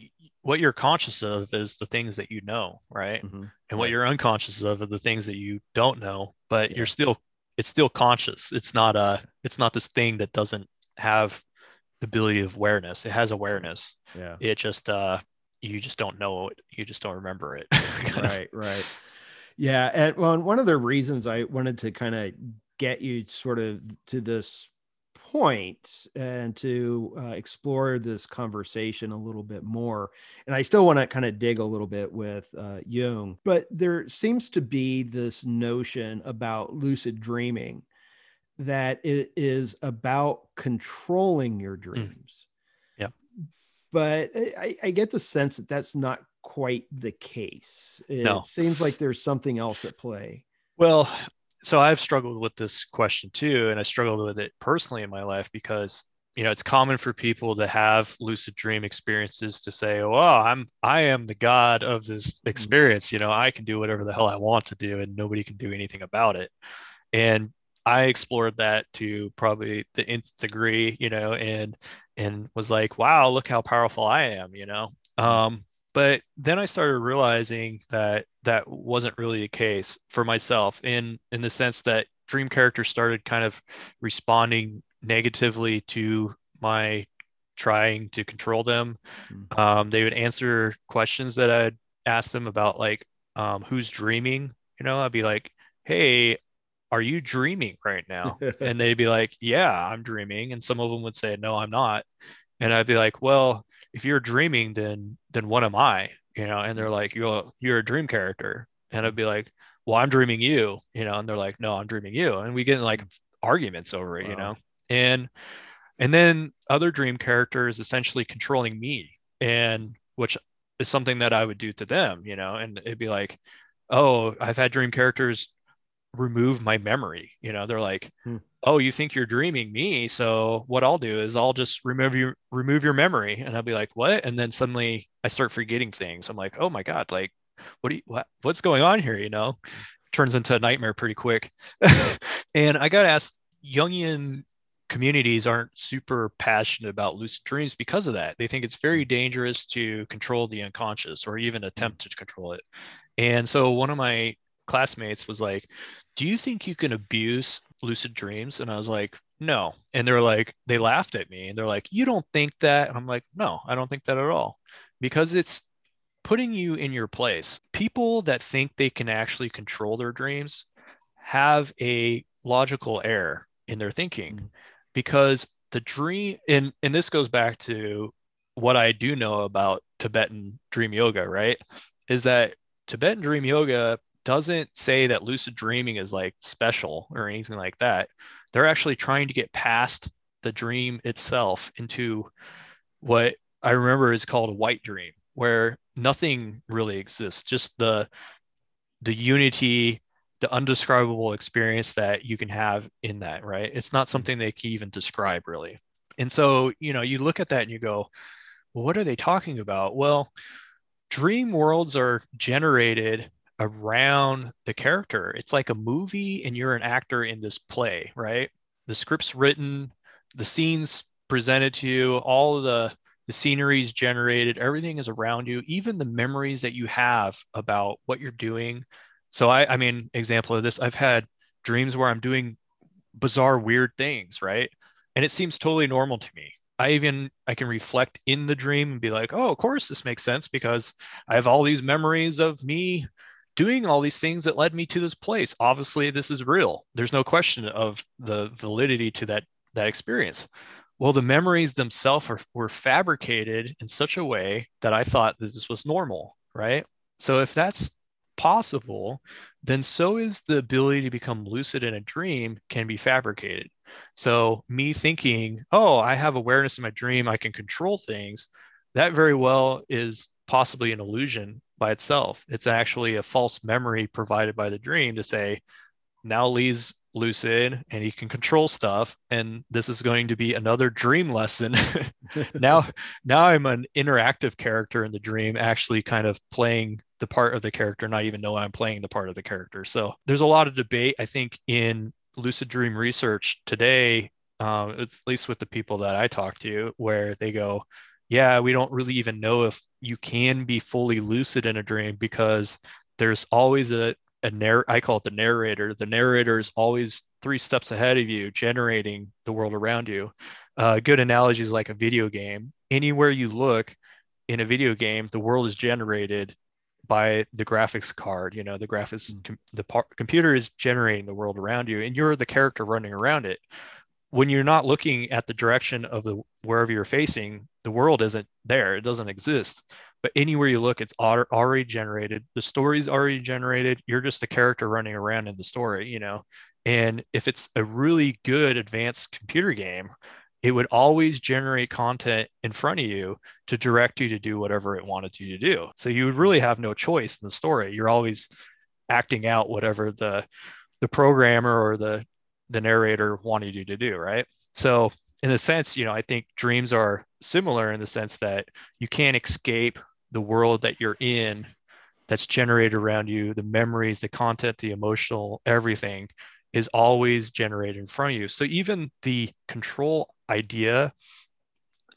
what you're conscious of is the things that you know, right? Mm-hmm. And what you're unconscious of are the things that you don't know, but yeah. you're still it's still conscious. It's not a it's not this thing that doesn't have the ability of awareness. It has awareness. Yeah. It just uh you just don't know it. You just don't remember it. right, right. Yeah, and well, one of the reasons I wanted to kind of get you sort of to this point and to uh, explore this conversation a little bit more. And I still want to kind of dig a little bit with uh, Jung, but there seems to be this notion about lucid dreaming that it is about controlling your mm. dreams. Mm. Yeah. But I, I, get the sense that that's not quite the case. It no. seems like there's something else at play. Well, so I've struggled with this question too, and I struggled with it personally in my life because you know it's common for people to have lucid dream experiences to say, "Oh, I'm I am the god of this mm-hmm. experience. You know, I can do whatever the hell I want to do, and nobody can do anything about it." And I explored that to probably the nth degree, you know, and and was like, "Wow, look how powerful I am," you know. Mm-hmm. Um, but then I started realizing that that wasn't really the case for myself in in the sense that dream characters started kind of responding negatively to my trying to control them. Mm-hmm. Um, they would answer questions that I'd ask them about like um, who's dreaming. You know, I'd be like, "Hey, are you dreaming right now?" and they'd be like, "Yeah, I'm dreaming." And some of them would say, "No, I'm not." And I'd be like, "Well, if you're dreaming, then then what am I? You know, and they're mm-hmm. like, you're you're a dream character, and I'd be mm-hmm. like, well, I'm dreaming you, you know, and they're like, no, I'm dreaming you, and we get in like arguments over it, wow. you know, and and then other dream characters essentially controlling me, and which is something that I would do to them, you know, and it'd be like, oh, I've had dream characters remove my memory, you know, they're like, hmm. Oh you think you're dreaming me so what i'll do is i'll just remove your remove your memory. And i'll be like what? And then suddenly i start forgetting things. I'm like oh my god like what do you what, what's going on here? You know? Turns into a nightmare pretty quick. And i got asked jungian communities aren't super passionate about lucid dreams because of that. They think it's very dangerous to control the unconscious or even attempt to control it. And so one of my classmates was like do you think you can abuse lucid dreams? And I was like, no. And they're like, they laughed at me and they're like, you don't think that? And I'm like, no, I don't think that at all. Because it's putting you in your place. People that think they can actually control their dreams have a logical error in their thinking mm-hmm. because the dream and and this goes back to what I do know about Tibetan dream yoga, right? Is that Tibetan dream yoga doesn't say that lucid dreaming is like special or anything like that. They're actually trying to get past the dream itself into what I remember is called a white dream, where nothing really exists, just the the unity, the undescribable experience that you can have in that, right? It's not mm-hmm. something they can even describe really. And so, you know, you look at that and you go, well, what are they talking about? Well, dream worlds are generated around the character. It's like a movie and you're an actor in this play, right? The script's written, the scenes presented to you, all the the scenery is generated, everything is around you, even the memories that you have about what you're doing. So I I mean, example of this, I've had dreams where I'm doing bizarre weird things, right? And it seems totally normal to me. I even I can reflect in the dream and be like, "Oh, of course this makes sense because I have all these memories of me doing all these things that led me to this place. Obviously, this is real. There's no question of the validity to that that experience. Well, the memories themselves are, were fabricated in such a way that I thought that this was normal, right? So if that's possible, then so is the ability to become lucid in a dream can be fabricated. So me thinking, oh, I have awareness in my dream, I can control things, that very well is possibly an illusion by itself. It's actually a false memory provided by the dream to say, now Lee's lucid and he can control stuff and this is going to be another dream lesson now now i'm an interactive character in the dream actually kind of playing the part of the character not even know i'm playing the part of the character so there's a lot of debate i think in lucid dream research today um, at least with the people that i talk to where they go yeah, we don't really even know if you can be fully lucid in a dream because there's always a, a narr- I call it the narrator. The narrator is always three steps ahead of you, generating the world around you. Uh, good analogy is like a video game. Anywhere you look in a video game, the world is generated by the graphics card. You know, the graphics, mm. com- the par- computer is generating the world around you, and you're the character running around it when you're not looking at the direction of the wherever you're facing, the world isn't there. It doesn't exist. But anywhere you look, it's already generated. The story's already generated. You're just a character running around in the story, you know. And if it's a really good advanced computer game, it would always generate content in front of you to direct you to do whatever it wanted you to do. So you would really have no choice in the story. You're always acting out whatever the the programmer or the the narrator wanted you to do, right? So in a sense, you know, I think dreams are similar in the sense that you can't escape the world that you're in that's generated around you, the memories, the content, the emotional, everything is always generated in front of you. So even the control idea,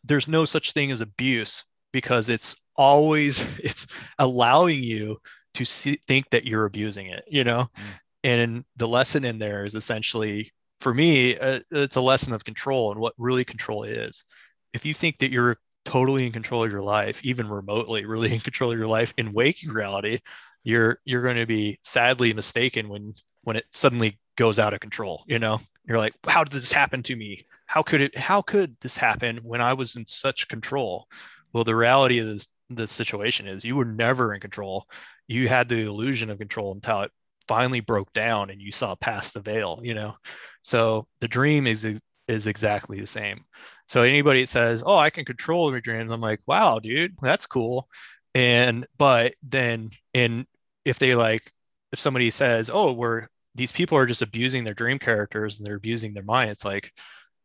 there's no such thing as abuse because it's always it's allowing you to see, think that you're abusing it, you know? Mm and the lesson in there is essentially for me uh, it's a lesson of control and what really control is. If you think that you're totally in control of your life even remotely really in control of your life in waking reality you're you're going to be sadly mistaken when when it suddenly goes out of control you know? You're like how did this happen to me? How could it how could this happen when i was in such control? Well the reality of this the situation is you were never in control. You had the illusion of control until it finally broke down and you saw past the veil you know? So the dream is is exactly the same. So anybody that says oh i can control my dreams i'm like wow dude that's cool. And but then and if they like if somebody says oh we're these people are just abusing their dream characters and they're abusing their mind it's like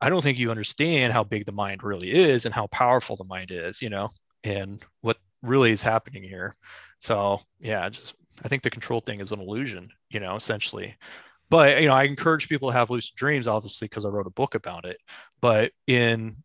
i don't think you understand how big the mind really is and how powerful the mind is you know? And what really is happening here. So yeah just I think the control thing is an illusion, you know, essentially. But you know, I encourage people to have lucid dreams, obviously, because I wrote a book about it. But in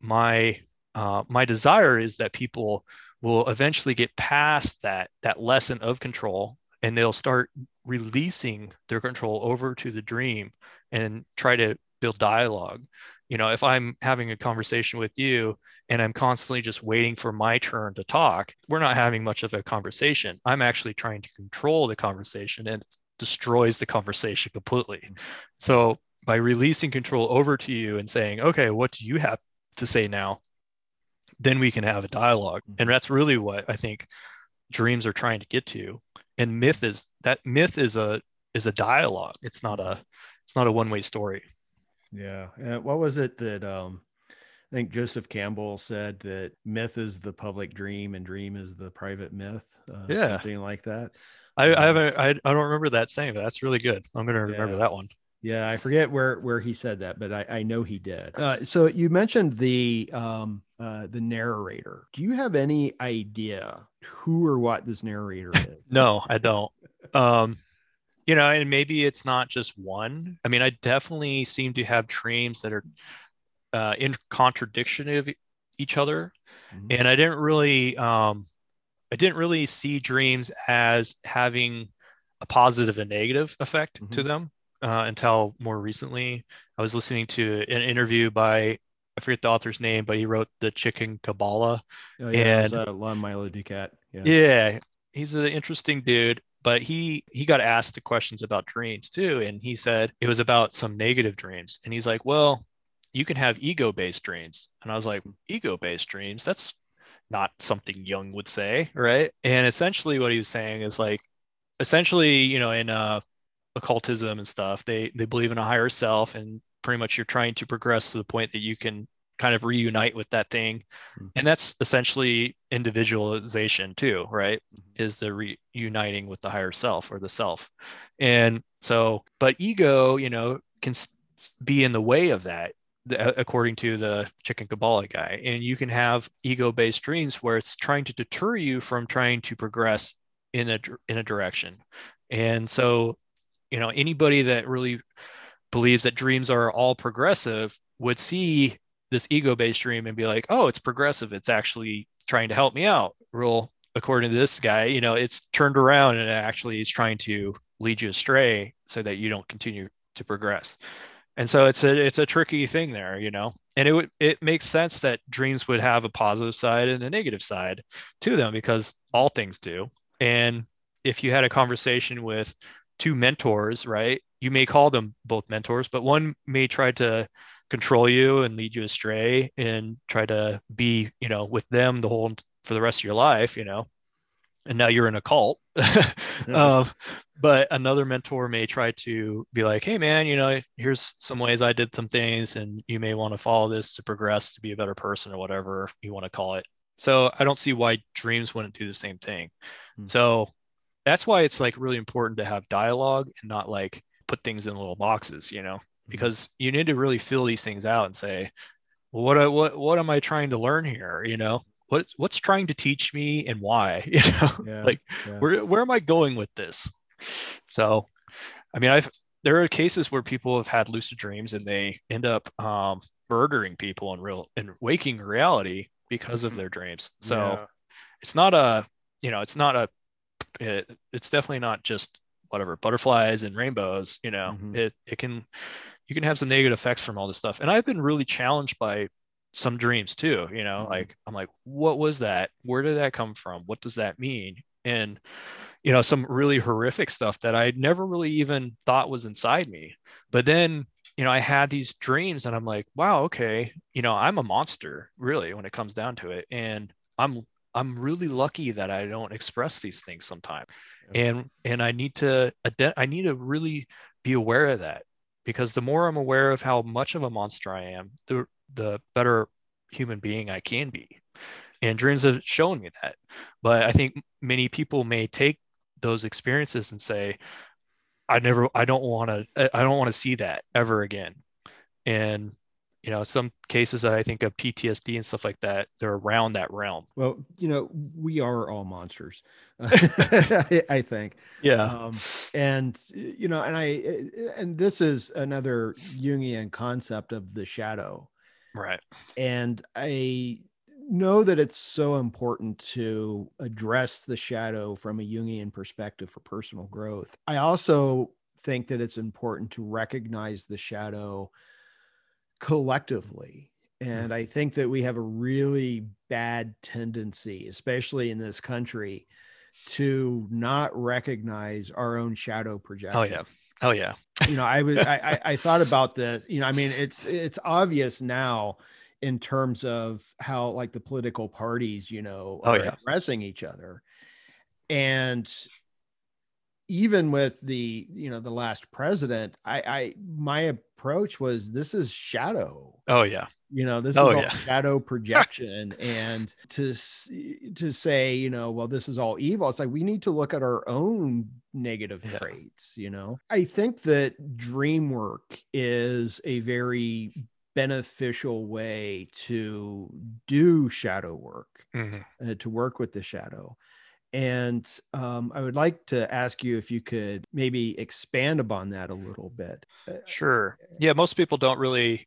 my uh, my desire is that people will eventually get past that that lesson of control and they'll start releasing their control over to the dream and try to build dialogue you know if i'm having a conversation with you and i'm constantly just waiting for my turn to talk we're not having much of a conversation. I'm actually trying to control the conversation and destroys the conversation completely. So by releasing control over to you and saying okay what do you have to say now? Then we can have a dialogue. And mm-hmm. that's really what i think dreams are trying to get to. And myth is that myth is a is a dialogue. It's not a it's not a one way story. Yeah. And what was it that um I think Joseph Campbell said that myth is the public dream and dream is the private myth. Uh, yeah. Something like that. I, I haven't I, I don't remember that saying, but that's really good. I'm gonna remember Yeah. that one. Yeah, I forget where where he said that, but I, I know he did. Uh, so you mentioned the um uh the narrator. Do you have any idea who or what this narrator is? No, I don't. Um, you know, and maybe it's not just one. I mean, I definitely seem to have dreams that are uh, in contradiction of each other, Mhm. and I didn't really, um, I didn't really see dreams as having a positive and negative effect to Mhm. them uh, until more recently. I was listening to an interview by I forget the author's name, but he wrote the Chicken Qabalah. Oh, yeah, and- uh, Lon Milo DuQuette. Yeah. Yeah, he's an interesting dude, but he he got asked the questions about dreams too, and he said it was about some negative dreams, and he's like, well, you can have ego-based dreams, and I was like, ego-based dreams? That's not something Jung would say, right? And essentially, what he was saying is like, essentially, you know, in uh, occultism and stuff, they they believe in a higher self, and pretty much you're trying to progress to the point that you can kind of reunite with that thing Mhm. and that's essentially individualization too right is the reuniting with the higher self or the self and so but ego you know can be in the way of that the- according to the Chicken Qabalah guy. And you can have ego-based dreams where it's trying to deter you from trying to progress in a in a direction. And so you know anybody that really believes that dreams are all progressive would see this ego-based dream and be like oh it's progressive. It's actually trying to help me out. Real according to this guy you know it's turned around and actually is trying to lead you astray so that you don't continue to progress and so it's a it's a tricky thing there you know? And it would it makes sense that dreams would have a positive side and a negative side to them because all things do. And if you had a conversation with two mentors right you may call them both mentors but one may try to control you and lead you astray and try to be you know with them the whole for the rest of your life you know and now you're in a cult. Um, but another mentor may try to be like hey man you know here's some ways i did some things and you may want to follow this to progress to be a better person or whatever you want to call it. So i don't see why dreams wouldn't do the same thing. Hmm. so that's why it's like really important to have dialogue and not like put things in little boxes you know? Because you need to really fill these things out and say well, what I- what what am i trying to learn here? You know what's what's trying to teach me and why you know Yeah, like yeah. where where am i going with this so i mean i've there are cases where people have had lucid dreams and they end up um, murdering people in real in waking reality because of Mhm. their dreams so Yeah. it's not a you know it's not a it, it's definitely not just whatever butterflies and rainbows you know Mhm. it it can you can have some negative effects from all this stuff and i've been really challenged by some dreams too you know Mhm. like i'm like what was that? Where did that come from? What does that mean? And you know some really horrific stuff that i never really even thought was inside me. But then you know i had these dreams and i'm like wow okay you know i'm a monster really when it comes down to it. And i'm i'm really lucky that i don't express these things sometimes. And and i need to i need to really be aware of that because the more i'm aware of how much of a monster i am the the better human being i can be. And dreams have shown me that. But i think many people may take those experiences and say i never i don't want to i don't want to see that ever again. And you know some cases i think of ptsd and stuff like that they're around that realm. Well, you know, we are all monsters, I, I think. yeah. Um, and you know, and I, and this is another Jungian concept of the shadow. Right And I know that it's so important to address the shadow from a Jungian perspective for personal growth. I also think that it's important to recognize the shadow collectively. Mm-hmm. And I think that we have a really bad tendency, especially in this country, to not recognize our own shadow projection oh yeah oh yeah. You know i was I, I i thought about this you know i mean it's it's obvious now in terms of how like the political parties you know Oh, are yeah. addressing each other. And even with the you know the last president i i my approach was this is shadow. Oh yeah you know this Oh, is all yeah. shadow projection and to to say you know well this is all evil it's like we need to look at our own negative Yeah. traits you know i think that dream work is a very beneficial way to do shadow work Mhm. uh, to work with the shadow. And um, I would like to ask you if you could maybe expand upon that a little bit. Uh, Sure. Yeah, most people don't really.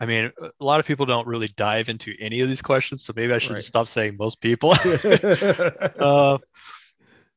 I mean, a lot of people don't really dive into any of these questions, so maybe I should Right. stop saying most people. uh,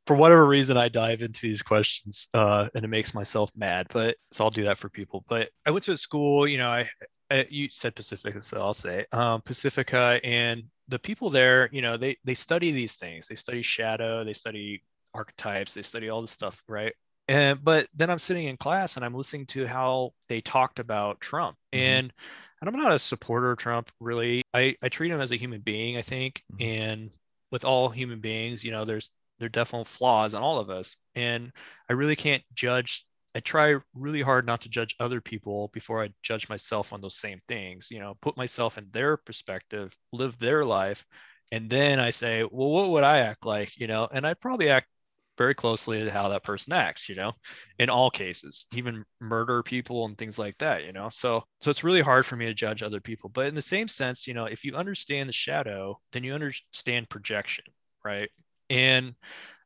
for whatever reason, I dive into these questions, uh, and it makes myself mad. But so I'll do that for people. But I went to a school. You know, I, I you said Pacifica, so I'll say um, Pacifica, and the people there, you know, they they study these things. They study shadow. They study archetypes. They study all this stuff, right? And but then I'm sitting in class and I'm listening to how they talked about Trump, Mhm. and and I'm not a supporter of Trump really. I I treat him as a human being, I think, Mhm. and with all human beings, you know, there's there are definite flaws in all of us, and I really can't judge. I try really hard not to judge other people before I judge myself on those same things. You know, put myself in their perspective, live their life, and then I say, well, what would I act like? You know, and I'd probably act very closely to how that person acts. You know, in all cases, even murder people and things like that. You know, so so it's really hard for me to judge other people. But in the same sense, you know, if you understand the shadow, then you understand projection, right? And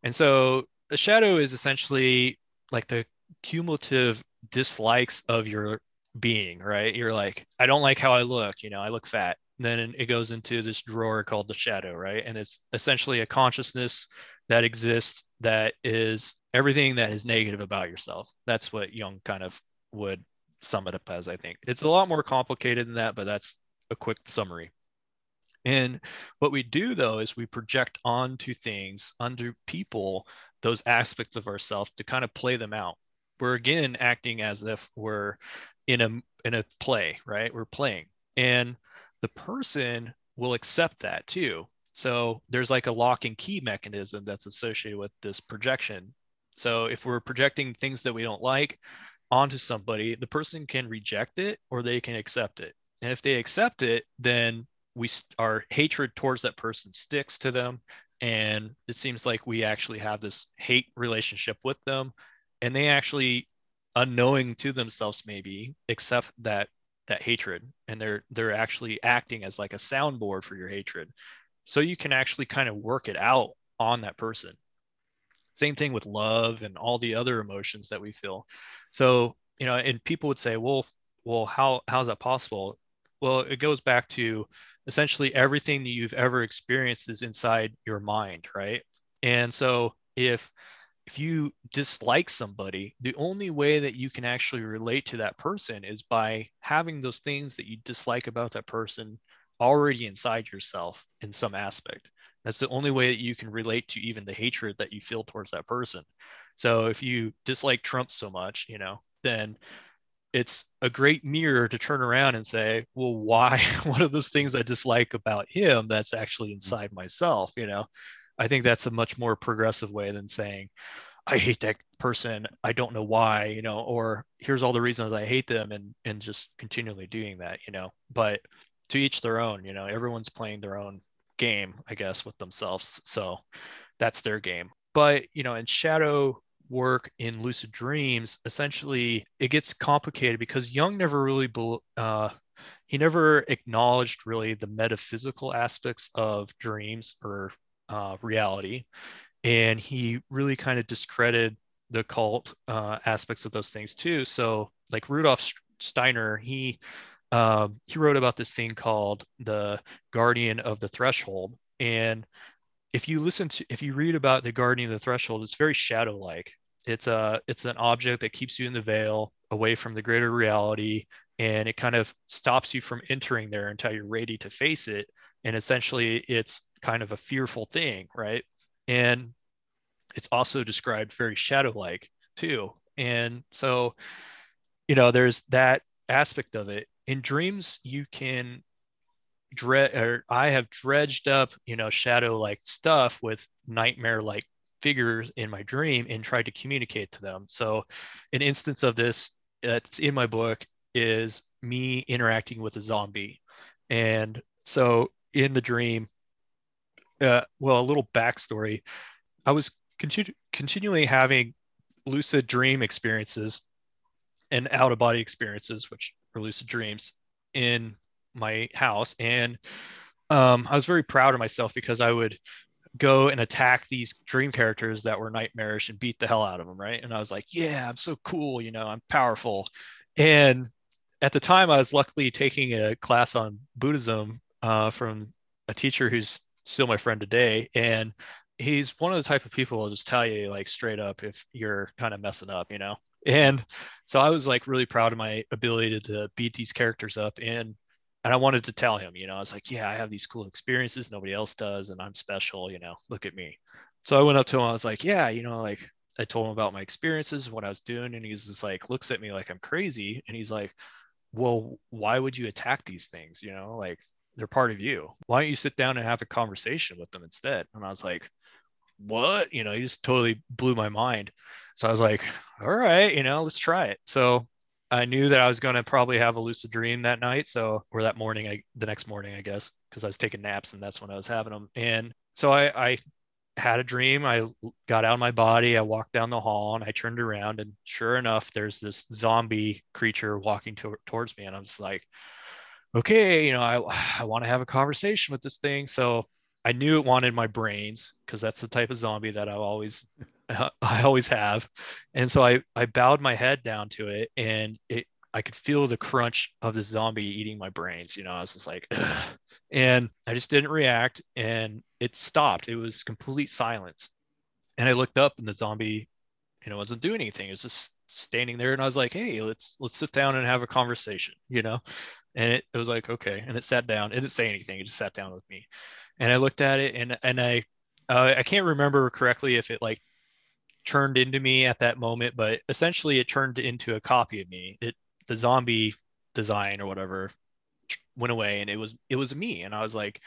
and so the shadow is essentially like the cumulative dislikes of your being, right? You're like, I don't like how I look, you know, I look fat. Then it goes into this drawer called the shadow, right? And it's essentially a consciousness that exists that is everything that is negative about yourself. That's what Jung kind of would sum it up as, I think. It's a lot more complicated than that, but that's a quick summary. And what we do though is we project onto things, onto people, those aspects of ourselves to kind of play them out. We're again acting as if we're in a in a play, right? We're playing. And the person will accept that too. So there's like a lock and key mechanism that's associated with this projection. So if we're projecting things that we don't like onto somebody, the person can reject it or they can accept it. And if they accept it, then we our hatred towards that person sticks to them and it seems like we actually have this hate relationship with them and they actually unknowing to themselves maybe accept that that hatred and they're they're actually acting as like a soundboard for your hatred so you can actually kind of work it out on that person. Same thing with love and all the other emotions that we feel. So you know and people would say well well how how's that possible? Well it goes back to essentially everything that you've ever experienced is inside your mind right? And so if if you dislike somebody the only way that you can actually relate to that person is by having those things that you dislike about that person already inside yourself in some aspect that's the only way that you can relate to even the hatred that you feel towards that person so if you dislike trump so much you know then it's a great mirror to turn around and say, well, why? What are those things I dislike about him that's actually mm-hmm. inside myself? You know, I think that's a much more progressive way than saying, I hate that person. I don't know why, you know, or here's all the reasons I hate them and and just continually doing that, you know. But to each their own, you know, everyone's playing their own game, I guess, with themselves. So that's their game. But, you know, in shadow work in lucid dreams, essentially it gets complicated because Jung never really, uh, he never acknowledged really the metaphysical aspects of dreams or uh, reality. And he really kind of discredited the cult uh, aspects of those things too. So, like Rudolf Steiner, he um, he wrote about this thing called the Guardian of the Threshold, and if you listen to if you read about the guardian of the threshold it's very shadow like it's a it's an object that keeps you in the veil away from the greater reality and it kind of stops you from entering there until you're ready to face it. And essentially it's kind of a fearful thing right? And it's also described very shadow like too. And so you know there's that aspect of it in dreams you can dread or I have dredged up, you know, shadow like stuff with nightmare like figures in my dream and tried to communicate to them. So, an instance of this that's in my book is me interacting with a zombie. And so, in the dream, uh, well, a little backstory I was continu- continually having lucid dream experiences and out of body experiences, which are lucid dreams, in my house. And um, I was very proud of myself because I would go and attack these dream characters that were nightmarish and beat the hell out of them, right? And I was like, yeah, I'm so cool, you know, I'm powerful. And at the time, I was luckily taking a class on Buddhism uh, from a teacher who's still my friend today. And he's one of the type of people who'll just tell you like straight up if you're kind of messing up, you know? And so I was like really proud of my ability to, beat these characters up. And and I wanted to tell him, you know, I was like, yeah, I have these cool experiences nobody else does, and I'm special, you know, look at me. So I went up to him, I was like, yeah, you know, like I told him about my experiences, what I was doing, and he's just like, looks at me like I'm crazy, and he's like, well, why would you attack these things? You know, like they're part of you. Why don't you sit down and have a conversation with them instead? And I was like, what? You know, he just totally blew my mind. So I was like, all right, you know, let's try it. So I knew that I was going to probably have a lucid dream that night. So, or that morning, I, the next morning, I guess, because I was taking naps and that's when I was having them. And so I, I had a dream. I got out of my body. I walked down the hall and I turned around and sure enough, there's this zombie creature walking to, towards me. And I was like, okay, you know, I, I want to have a conversation with this thing. So I knew it wanted my brains because that's the type of zombie that I always I always have. And so I, I bowed my head down to it and it, I could feel the crunch of the zombie eating my brains. You know, I was just like, Ugh. and I just didn't react and it stopped. It was complete silence. And I looked up and the zombie, you know, wasn't doing anything. It was just standing there. And I was like, Hey, let's, let's sit down and have a conversation, you know? And it, it was like, okay. And it sat down. It didn't say anything. It just sat down with me. And I looked at it and, and I, uh, I can't remember correctly if it like turned into me at that moment, but essentially it turned into a copy of me. It the zombie design or whatever went away, and it was it was me, and I was like,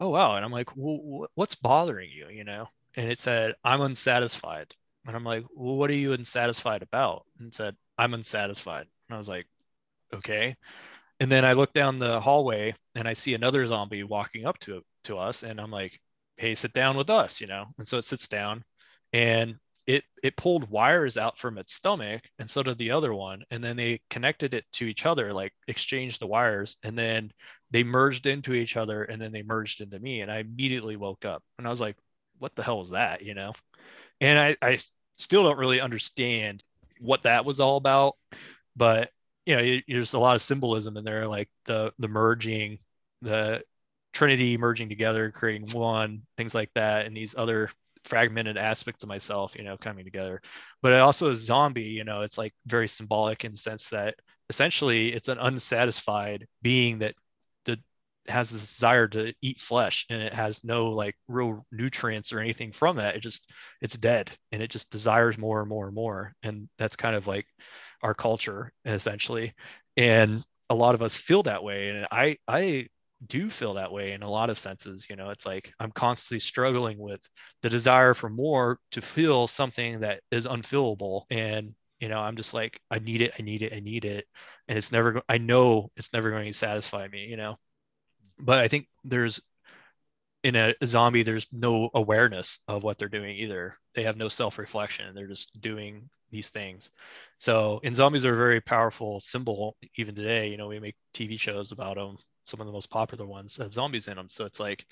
oh wow, and I'm like, well, what's bothering you, you know? And it said I'm unsatisfied, and I'm like, well, what are you unsatisfied about? And it said I'm unsatisfied, and I was like, okay. And then I look down the hallway and I see another zombie walking up to to us, and I'm like, hey, sit down with us, you know? And so it sits down, and it it pulled wires out from its stomach and so did the other one and then they connected it to each other like exchanged the wires and then they merged into each other and then they merged into me and i immediately woke up and i was like what the hell was that you know and i i still don't really understand what that was all about but you know there's a lot of symbolism in there like the the merging the trinity merging together creating one things like that and these other fragmented aspects of myself, you know, coming together. But it also a zombie, you know, it's like very symbolic in the sense that essentially it's an unsatisfied being that that has this desire to eat flesh and it has no like real nutrients or anything from that. It just it's dead and it just desires more and more and more. And that's kind of like our culture essentially. And a lot of us feel that way. And I I do feel that way in a lot of senses. You know, it's like I'm constantly struggling with the desire for more to feel something that is unfillable. And, you know, I'm just like, I need it, I need it, I need it. And it's never, I know it's never going to satisfy me, you know. But I think there's, in a zombie, there's no awareness of what they're doing either. They have no self reflection. And they're just doing these things. So, and zombies are a very powerful symbol even today. You know, we make TV shows about them some of the most popular ones have zombies in them. So it's like,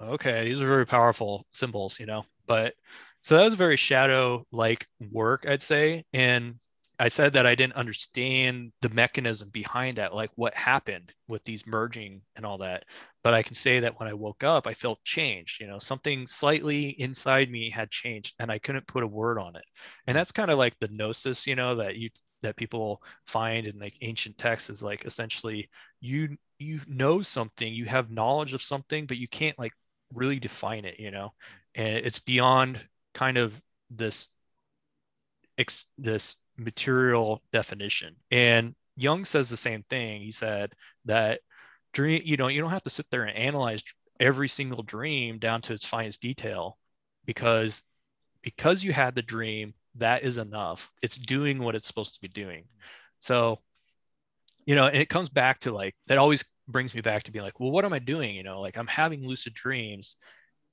okay, these are very powerful symbols, you know. But so that was very shadow like work, I'd say. And I said that I didn't understand the mechanism behind that, like what happened with these merging and all that. But I can say that when I woke up, I felt changed. You know, something slightly inside me had changed, and I couldn't put a word on it. And that's kind of like the gnosis, you know, that you that people find in like ancient texts is like essentially you you know something you have knowledge of something but you can't like really define it you know and it's beyond kind of this ex, this material definition and Jung says the same thing he said that dream you know you don't have to sit there and analyze every single dream down to its finest detail because because you had the dream, that is enough. It's doing what it's supposed to be doing. So, you know, and it comes back to like that always brings me back to being like, well, what am I doing? You know, like I'm having lucid dreams.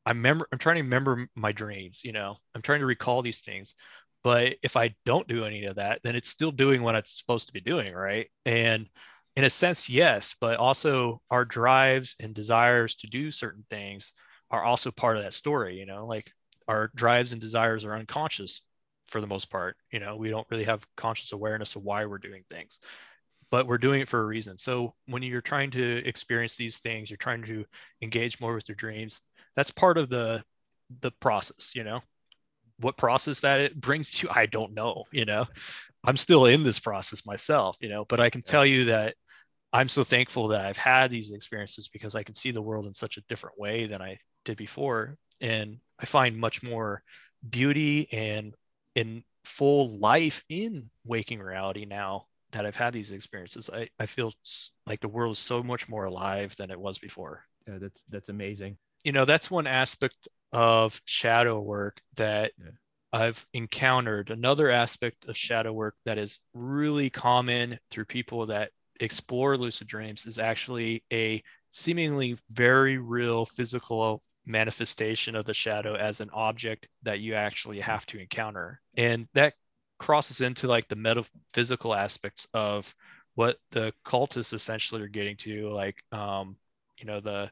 I remember I'm trying to remember my dreams, you know. I'm trying to recall these things. But if I don't do any of that, then it's still doing what it's supposed to be doing, right? And in a sense, yes, but also our drives and desires to do certain things are also part of that story, you know, like our drives and desires are unconscious for the most part. You know, we don't really have conscious awareness of why we're doing things, but we're doing it for a reason. So when you're trying to experience these things, you're trying to engage more with your dreams. That's part of the the process, you know. What process that it brings to, I don't know, you know. I'm still in this process myself, you know, but I can tell you that I'm so thankful that I've had these experiences because I can see the world in such a different way than I did before. And I find much more beauty and in full life in waking reality now that I've had these experiences. I, I feel like the world is so much more alive than it was before. Yeah, that's that's amazing. You know, that's one aspect of shadow work that yeah. I've encountered. Another aspect of shadow work that is really common through people that explore lucid dreams is actually a seemingly very real physical manifestation of the shadow as an object that you actually have to encounter. And that crosses into like the metaphysical aspects of what the cultists essentially are getting to, like, um, you know, the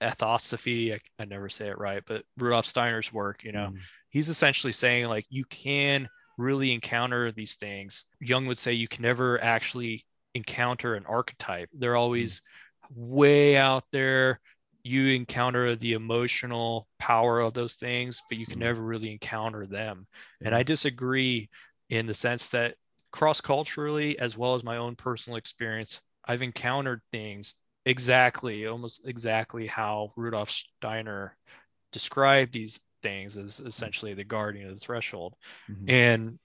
ethosophy, I, I, never say it right, but Rudolf Steiner's work, you know, mm. he's essentially saying like you can really encounter these things. Jung would say you can never actually encounter an archetype. They're always mm. way out there you encounter the emotional power of those things, but you can mm-hmm. never really encounter them. Yeah. And I disagree in the sense that cross culturally, as well as my own personal experience, I've encountered things exactly, almost exactly how Rudolf Steiner described these things as essentially the guardian of the threshold. Mm-hmm. And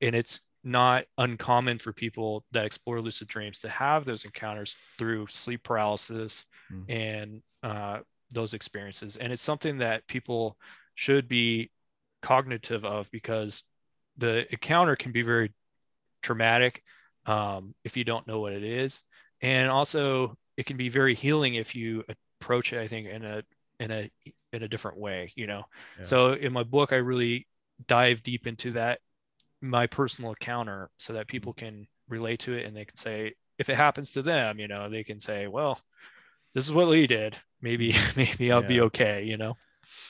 and it's not uncommon for people that explore lucid dreams to have those encounters through sleep paralysis mm. and uh, those experiences. And it's something that people should be cognitive of because the encounter can be very traumatic um, if you don't know what it is. And also it can be very healing if you approach it, I think, in a in a in a different way, you know. Yeah. So in my book, I really dive deep into that my personal encounter so that people mm. can relate to it and they can say if it happens to them, you know, they can say, well, this is what Lee did. Maybe, maybe I'll yeah. be okay. You know.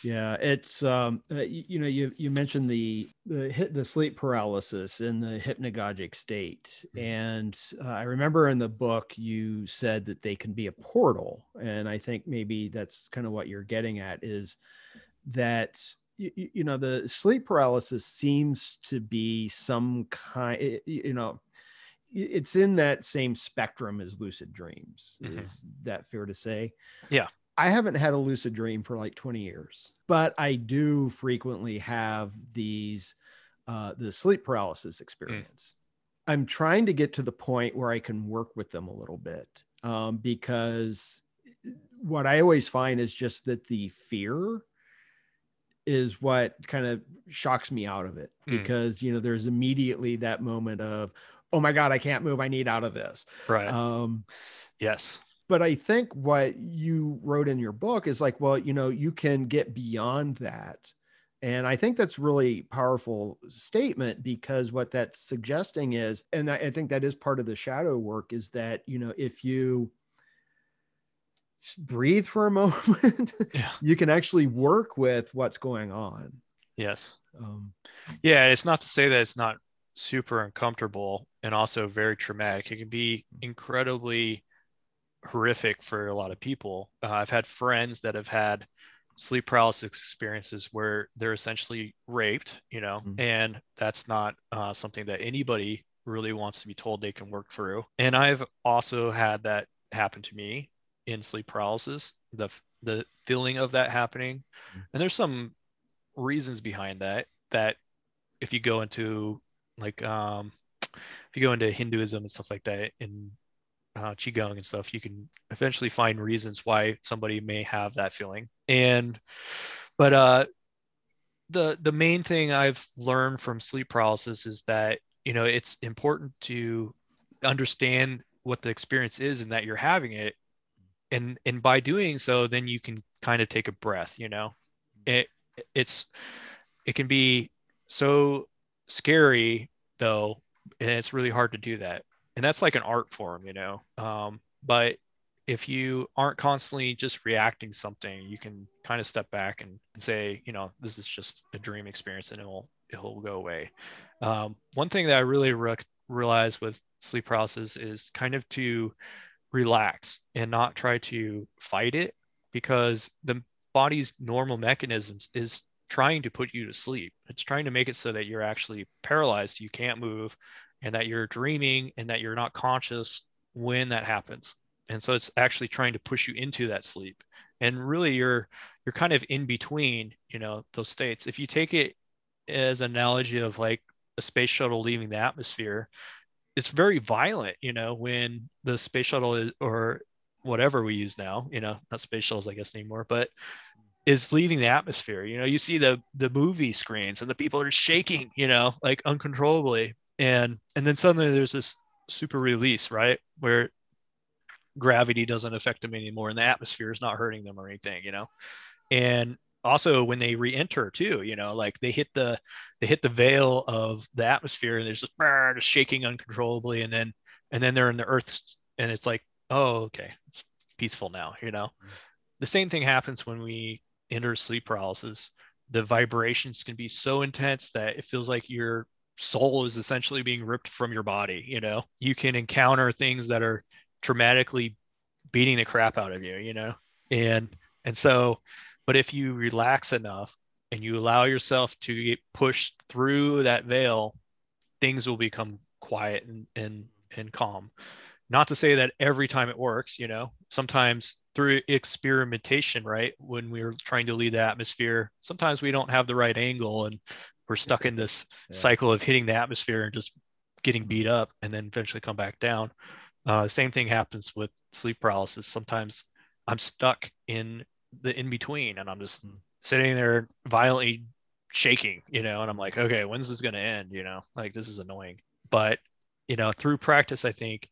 Yeah, it's um, uh, you, you, know, you you mentioned the the hit the sleep paralysis in the hypnagogic state, mm-hmm. and uh, I remember in the book you said that they can be a portal, and I think maybe that's kind of what you're getting at is that you, you know the sleep paralysis seems to be some kind, you know it's in that same spectrum as lucid dreams. Mm-hmm. Is that fair to say? Yeah. I haven't had a lucid dream for like 20 years, but I do frequently have these uh, the sleep paralysis experience. Mm. I'm trying to get to the point where I can work with them a little bit um, because what I always find is just that the fear is what kind of shocks me out of it mm. because you know there's immediately that moment of oh my god i can't move i need out of this right um yes but i think what you wrote in your book is like well you know you can get beyond that and i think that's really powerful statement because what that's suggesting is and i think that is part of the shadow work is that you know if you breathe for a moment yeah. you can actually work with what's going on yes um, yeah it's not to say that it's not super uncomfortable and also very traumatic. It can be incredibly horrific for a lot of people. Uh, I've had friends that have had sleep paralysis experiences where they're essentially raped, you know, mm-hmm. and that's not uh, something that anybody really wants to be told they can work through. And I've also had that happen to me in sleep paralysis, the the feeling of that happening. Mm-hmm. And there's some reasons behind that that if you go into like um, if you go into Hinduism and stuff like that in uh, qigong and stuff, you can eventually find reasons why somebody may have that feeling. And but uh, the the main thing I've learned from sleep paralysis is that you know it's important to understand what the experience is and that you're having it. And and by doing so then you can kind of take a breath you know? It it's it can be so scary though and it's really hard to do that and that's like an art form you know? Um, but if you aren't constantly just reacting something you can kind of step back and, and say you know this is just a dream experience and it'll it'll go away. Um, one thing that i really re- realized with sleep paralysis is kind of to relax and not try to fight it because the body's normal mechanisms is trying to put you to sleep. It's trying to make it so that you're actually paralyzed, you can't move, and that you're dreaming and that you're not conscious when that happens. And so it's actually trying to push you into that sleep. And really you're you're kind of in between, you know, those states. If you take it as an analogy of like a space shuttle leaving the atmosphere, it's very violent, you know, when the space shuttle is or whatever we use now, you know, not space shuttles, I guess anymore, but is leaving the atmosphere. You know, you see the the movie screens and the people are shaking, you know, like uncontrollably. And and then suddenly there's this super release, right? Where gravity doesn't affect them anymore and the atmosphere is not hurting them or anything, you know. And also when they re-enter too, you know, like they hit the they hit the veil of the atmosphere and there's just, just shaking uncontrollably and then and then they're in the earth and it's like, oh, okay, it's peaceful now, you know. Mm-hmm. The same thing happens when we enter sleep paralysis, the vibrations can be so intense that it feels like your soul is essentially being ripped from your body. You know, you can encounter things that are traumatically beating the crap out of you, you know, and, and so, but if you relax enough and you allow yourself to get pushed through that veil, things will become quiet and, and, and calm. Not to say that every time it works, you know, sometimes through experimentation, right? When we're trying to lead the atmosphere, sometimes we don't have the right angle and we're stuck in this yeah. cycle of hitting the atmosphere and just getting mm-hmm. beat up and then eventually come back down. Uh, same thing happens with sleep paralysis. Sometimes I'm stuck in the in between and I'm just mm. sitting there violently shaking, you know, and I'm like, okay, when's this going to end? You know, like this is annoying. But, you know, through practice, I think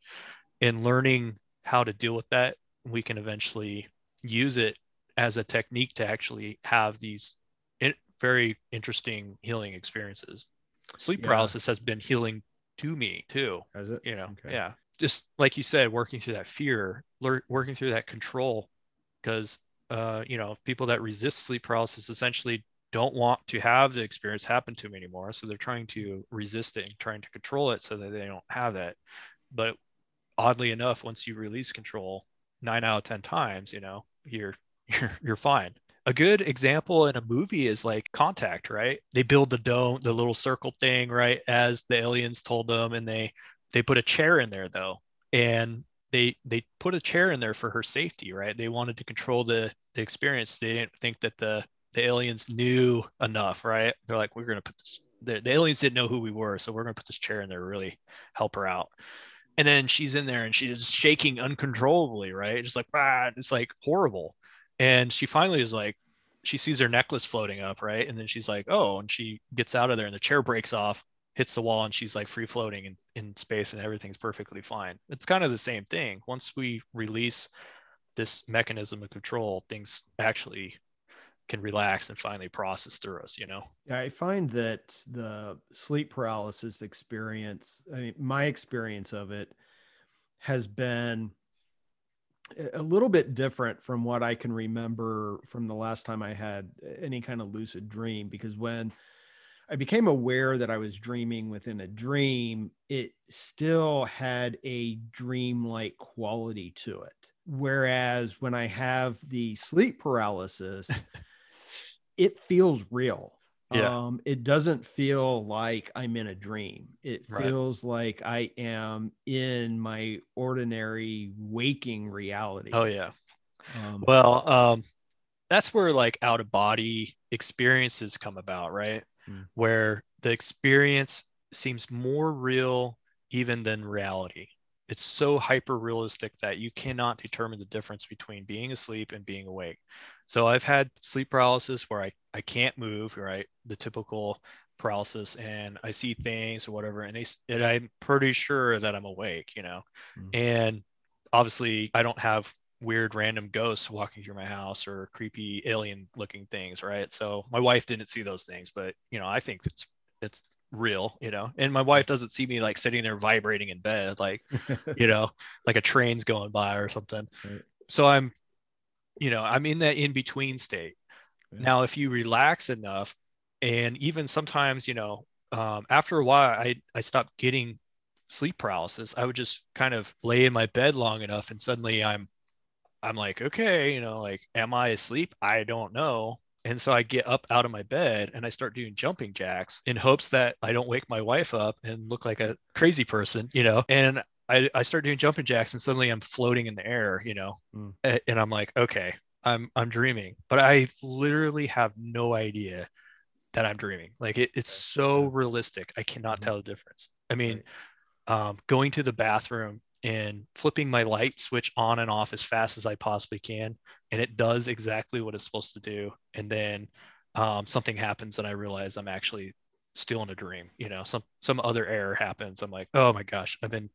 in learning how to deal with that we can eventually use it as a technique to actually have these very interesting healing experiences. Sleep yeah. paralysis has been healing to me too. Has it? You know, okay. yeah. Just like you said, working through that fear, working through that control, because uh, you know, people that resist sleep paralysis essentially don't want to have the experience happen to them anymore. So they're trying to resist it and trying to control it so that they don't have that. But oddly enough, once you release control, nine out of ten times, you know, you're you're you're fine. A good example in a movie is like Contact, right? They build the dome, the little circle thing, right, as the aliens told them, and they they put a chair in there though, and they they put a chair in there for her safety, right? They wanted to control the the experience. They didn't think that the the aliens knew enough, right? They're like, we're gonna put this. The, the aliens didn't know who we were, so we're gonna put this chair in there to really help her out and then she's in there and she's shaking uncontrollably, right? Just like ah, it's like horrible. And she finally is like, she sees her necklace floating up, right? And then she's like, oh, and she gets out of there and the chair breaks off, hits the wall, and she's like free floating in, in space and everything's perfectly fine. It's kind of the same thing. Once we release this mechanism of control, things actually can relax and finally process through us you know yeah i find that the sleep paralysis experience i mean my experience of it has been a little bit different from what i can remember from the last time i had any kind of lucid dream because when i became aware that i was dreaming within a dream it still had a dream-like quality to it whereas when i have the sleep paralysis it feels real. Yeah. Um, it doesn't feel like I'm in a dream. It feels right. like I am in my ordinary waking reality. Oh yeah. Um, well, um, that's where like out of body experiences come about, right? Hmm. Where the experience seems more real even than reality. It's so hyper realistic that you cannot determine the difference between being asleep and being awake. So I've had sleep paralysis where I, I can't move, right? The typical paralysis and I see things or whatever, and they and I'm pretty sure that I'm awake, you know. Mm-hmm. And obviously I don't have weird random ghosts walking through my house or creepy alien looking things, right? So my wife didn't see those things, but you know, I think it's it's real, you know. And my wife doesn't see me like sitting there vibrating in bed, like, you know, like a train's going by or something. Right. So I'm, you know, I'm in that in between state. Yeah. Now, if you relax enough, and even sometimes, you know, um, after a while, I I stopped getting sleep paralysis. I would just kind of lay in my bed long enough, and suddenly I'm, I'm like, okay, you know, like, am I asleep? I don't know. And so I get up out of my bed and I start doing jumping jacks in hopes that I don't wake my wife up and look like a crazy person, you know. And I, I start doing jumping jacks and suddenly I'm floating in the air, you know. Mm. And I'm like, okay, I'm I'm dreaming. But I literally have no idea that I'm dreaming. Like it, it's so realistic. I cannot mm-hmm. tell the difference. I mean, um, going to the bathroom and flipping my light switch on and off as fast as I possibly can. And it does exactly what it's supposed to do. And then um, something happens and I realize I'm actually still in a dream. You know, some some other error happens. I'm like, oh my gosh, I've been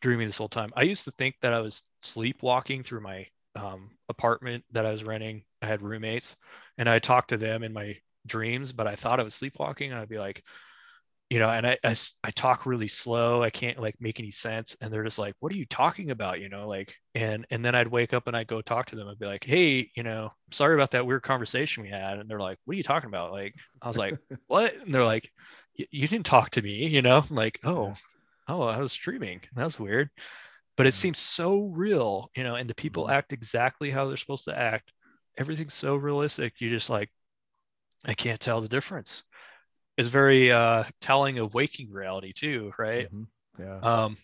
dreaming this whole time. I used to think that I was sleepwalking through my um, apartment that I was renting. I had roommates and I talked to them in my dreams, but I thought I was sleepwalking. And I'd be like, you know, and I, I, I talk really slow. I can't like make any sense. And they're just like, what are you talking about? You know, like, and, and then I'd wake up and I'd go talk to them. I'd be like, Hey, you know, sorry about that weird conversation we had. And they're like, what are you talking about? Like, I was like, what? And they're like, you didn't talk to me, you know, I'm like, Oh, oh, I was streaming. That was weird. But it seems so real, you know, and the people mm-hmm. act exactly how they're supposed to act. Everything's so realistic. You just like, I can't tell the difference is very uh, telling of waking reality too, right? Mm-hmm. Yeah. Um,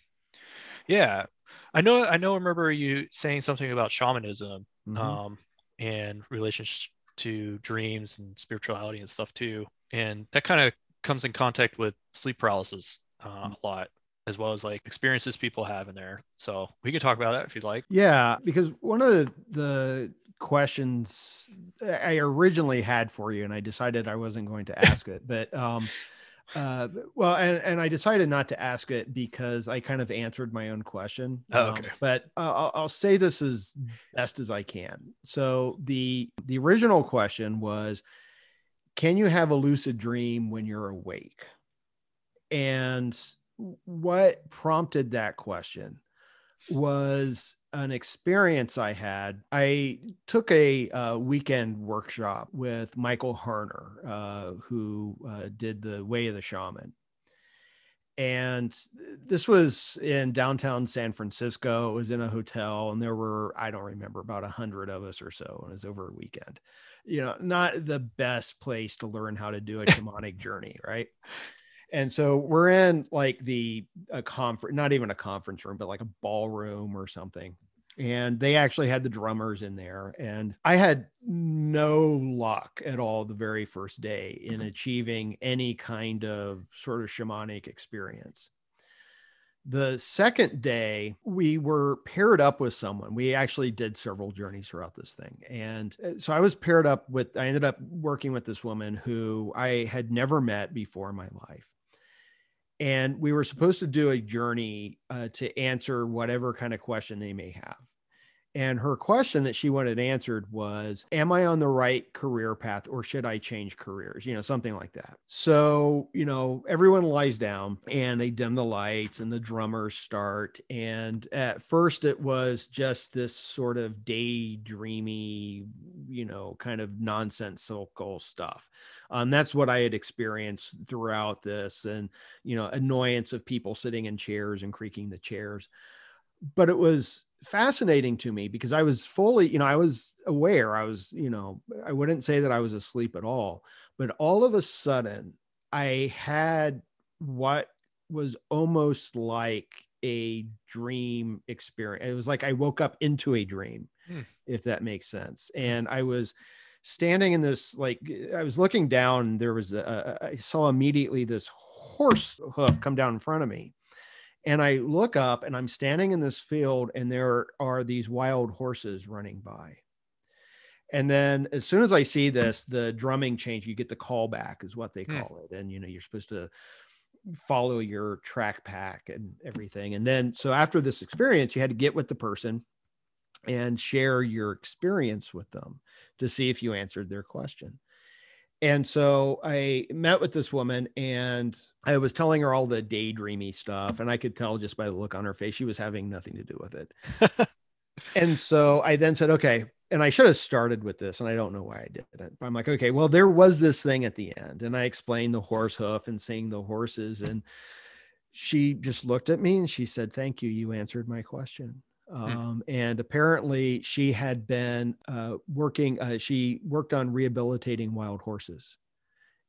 yeah. I know. I know. I remember you saying something about shamanism mm-hmm. um, and relationship to dreams and spirituality and stuff too, and that kind of comes in contact with sleep paralysis uh, mm-hmm. a lot as well as like experiences people have in there. So we can talk about that if you'd like. Yeah, because one of the, the questions I originally had for you, and I decided I wasn't going to ask it. But um, uh, well, and and I decided not to ask it because I kind of answered my own question. Oh, okay. Um, but uh, I'll, I'll say this as best as I can. So the the original question was, can you have a lucid dream when you're awake? And what prompted that question was an experience I had. I took a uh, weekend workshop with Michael Harner, uh, who uh, did the Way of the Shaman. And this was in downtown San Francisco. It was in a hotel, and there were, I don't remember, about a hundred of us or so. And it was over a weekend. You know, not the best place to learn how to do a shamanic journey, right? And so we're in like the a conference, not even a conference room, but like a ballroom or something. And they actually had the drummers in there. And I had no luck at all the very first day in mm-hmm. achieving any kind of sort of shamanic experience. The second day, we were paired up with someone. We actually did several journeys throughout this thing. And uh, so I was paired up with, I ended up working with this woman who I had never met before in my life and we were supposed to do a journey uh, to answer whatever kind of question they may have. And her question that she wanted answered was, Am I on the right career path or should I change careers? You know, something like that. So, you know, everyone lies down and they dim the lights and the drummers start. And at first, it was just this sort of daydreamy, you know, kind of nonsensical stuff. Um, that's what I had experienced throughout this and, you know, annoyance of people sitting in chairs and creaking the chairs. But it was fascinating to me because I was fully, you know, I was aware. I was, you know, I wouldn't say that I was asleep at all, but all of a sudden I had what was almost like a dream experience. It was like I woke up into a dream, hmm. if that makes sense. Hmm. And I was standing in this, like, I was looking down. There was, a, I saw immediately this horse hoof come down in front of me And I look up and I'm standing in this field and there are these wild horses running by. And then as soon as I see this, the drumming change, you get the callback is what they hmm. call it. And you know, you're supposed to follow your track pack and everything. And then so after this experience, you had to get with the person and share your experience with them to see if you answered their question. And so I met with this woman and I was telling her all the daydreamy stuff. And I could tell just by the look on her face, she was having nothing to do with it. and so I then said, okay. And I should have started with this, and I don't know why I didn't. But I'm like, okay, well, there was this thing at the end. And I explained the horse hoof and seeing the horses. And she just looked at me and she said, Thank you. You answered my question. Hmm. Um, and apparently she had been uh, working uh, she worked on rehabilitating wild horses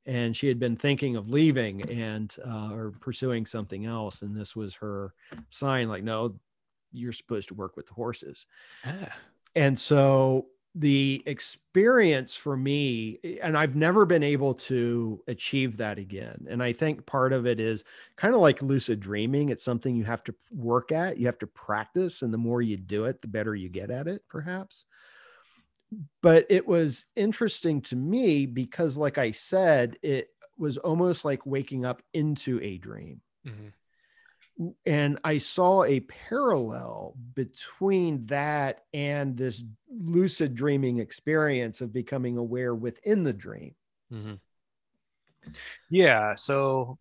and she had been thinking of leaving and uh, or pursuing something else and this was her sign like no you're supposed to work with the horses ah. and so the experience for me and i've never been able to achieve that again and i think part of it is kind of like lucid dreaming it's something you have to work at you have to practice and the more you do it the better you get at it perhaps. But it was interesting to me because like i said it was almost like waking up into a dream. Mm-hmm and I saw a parallel between that and this lucid dreaming experience of becoming aware within the dream. Mm-hmm. Yeah. So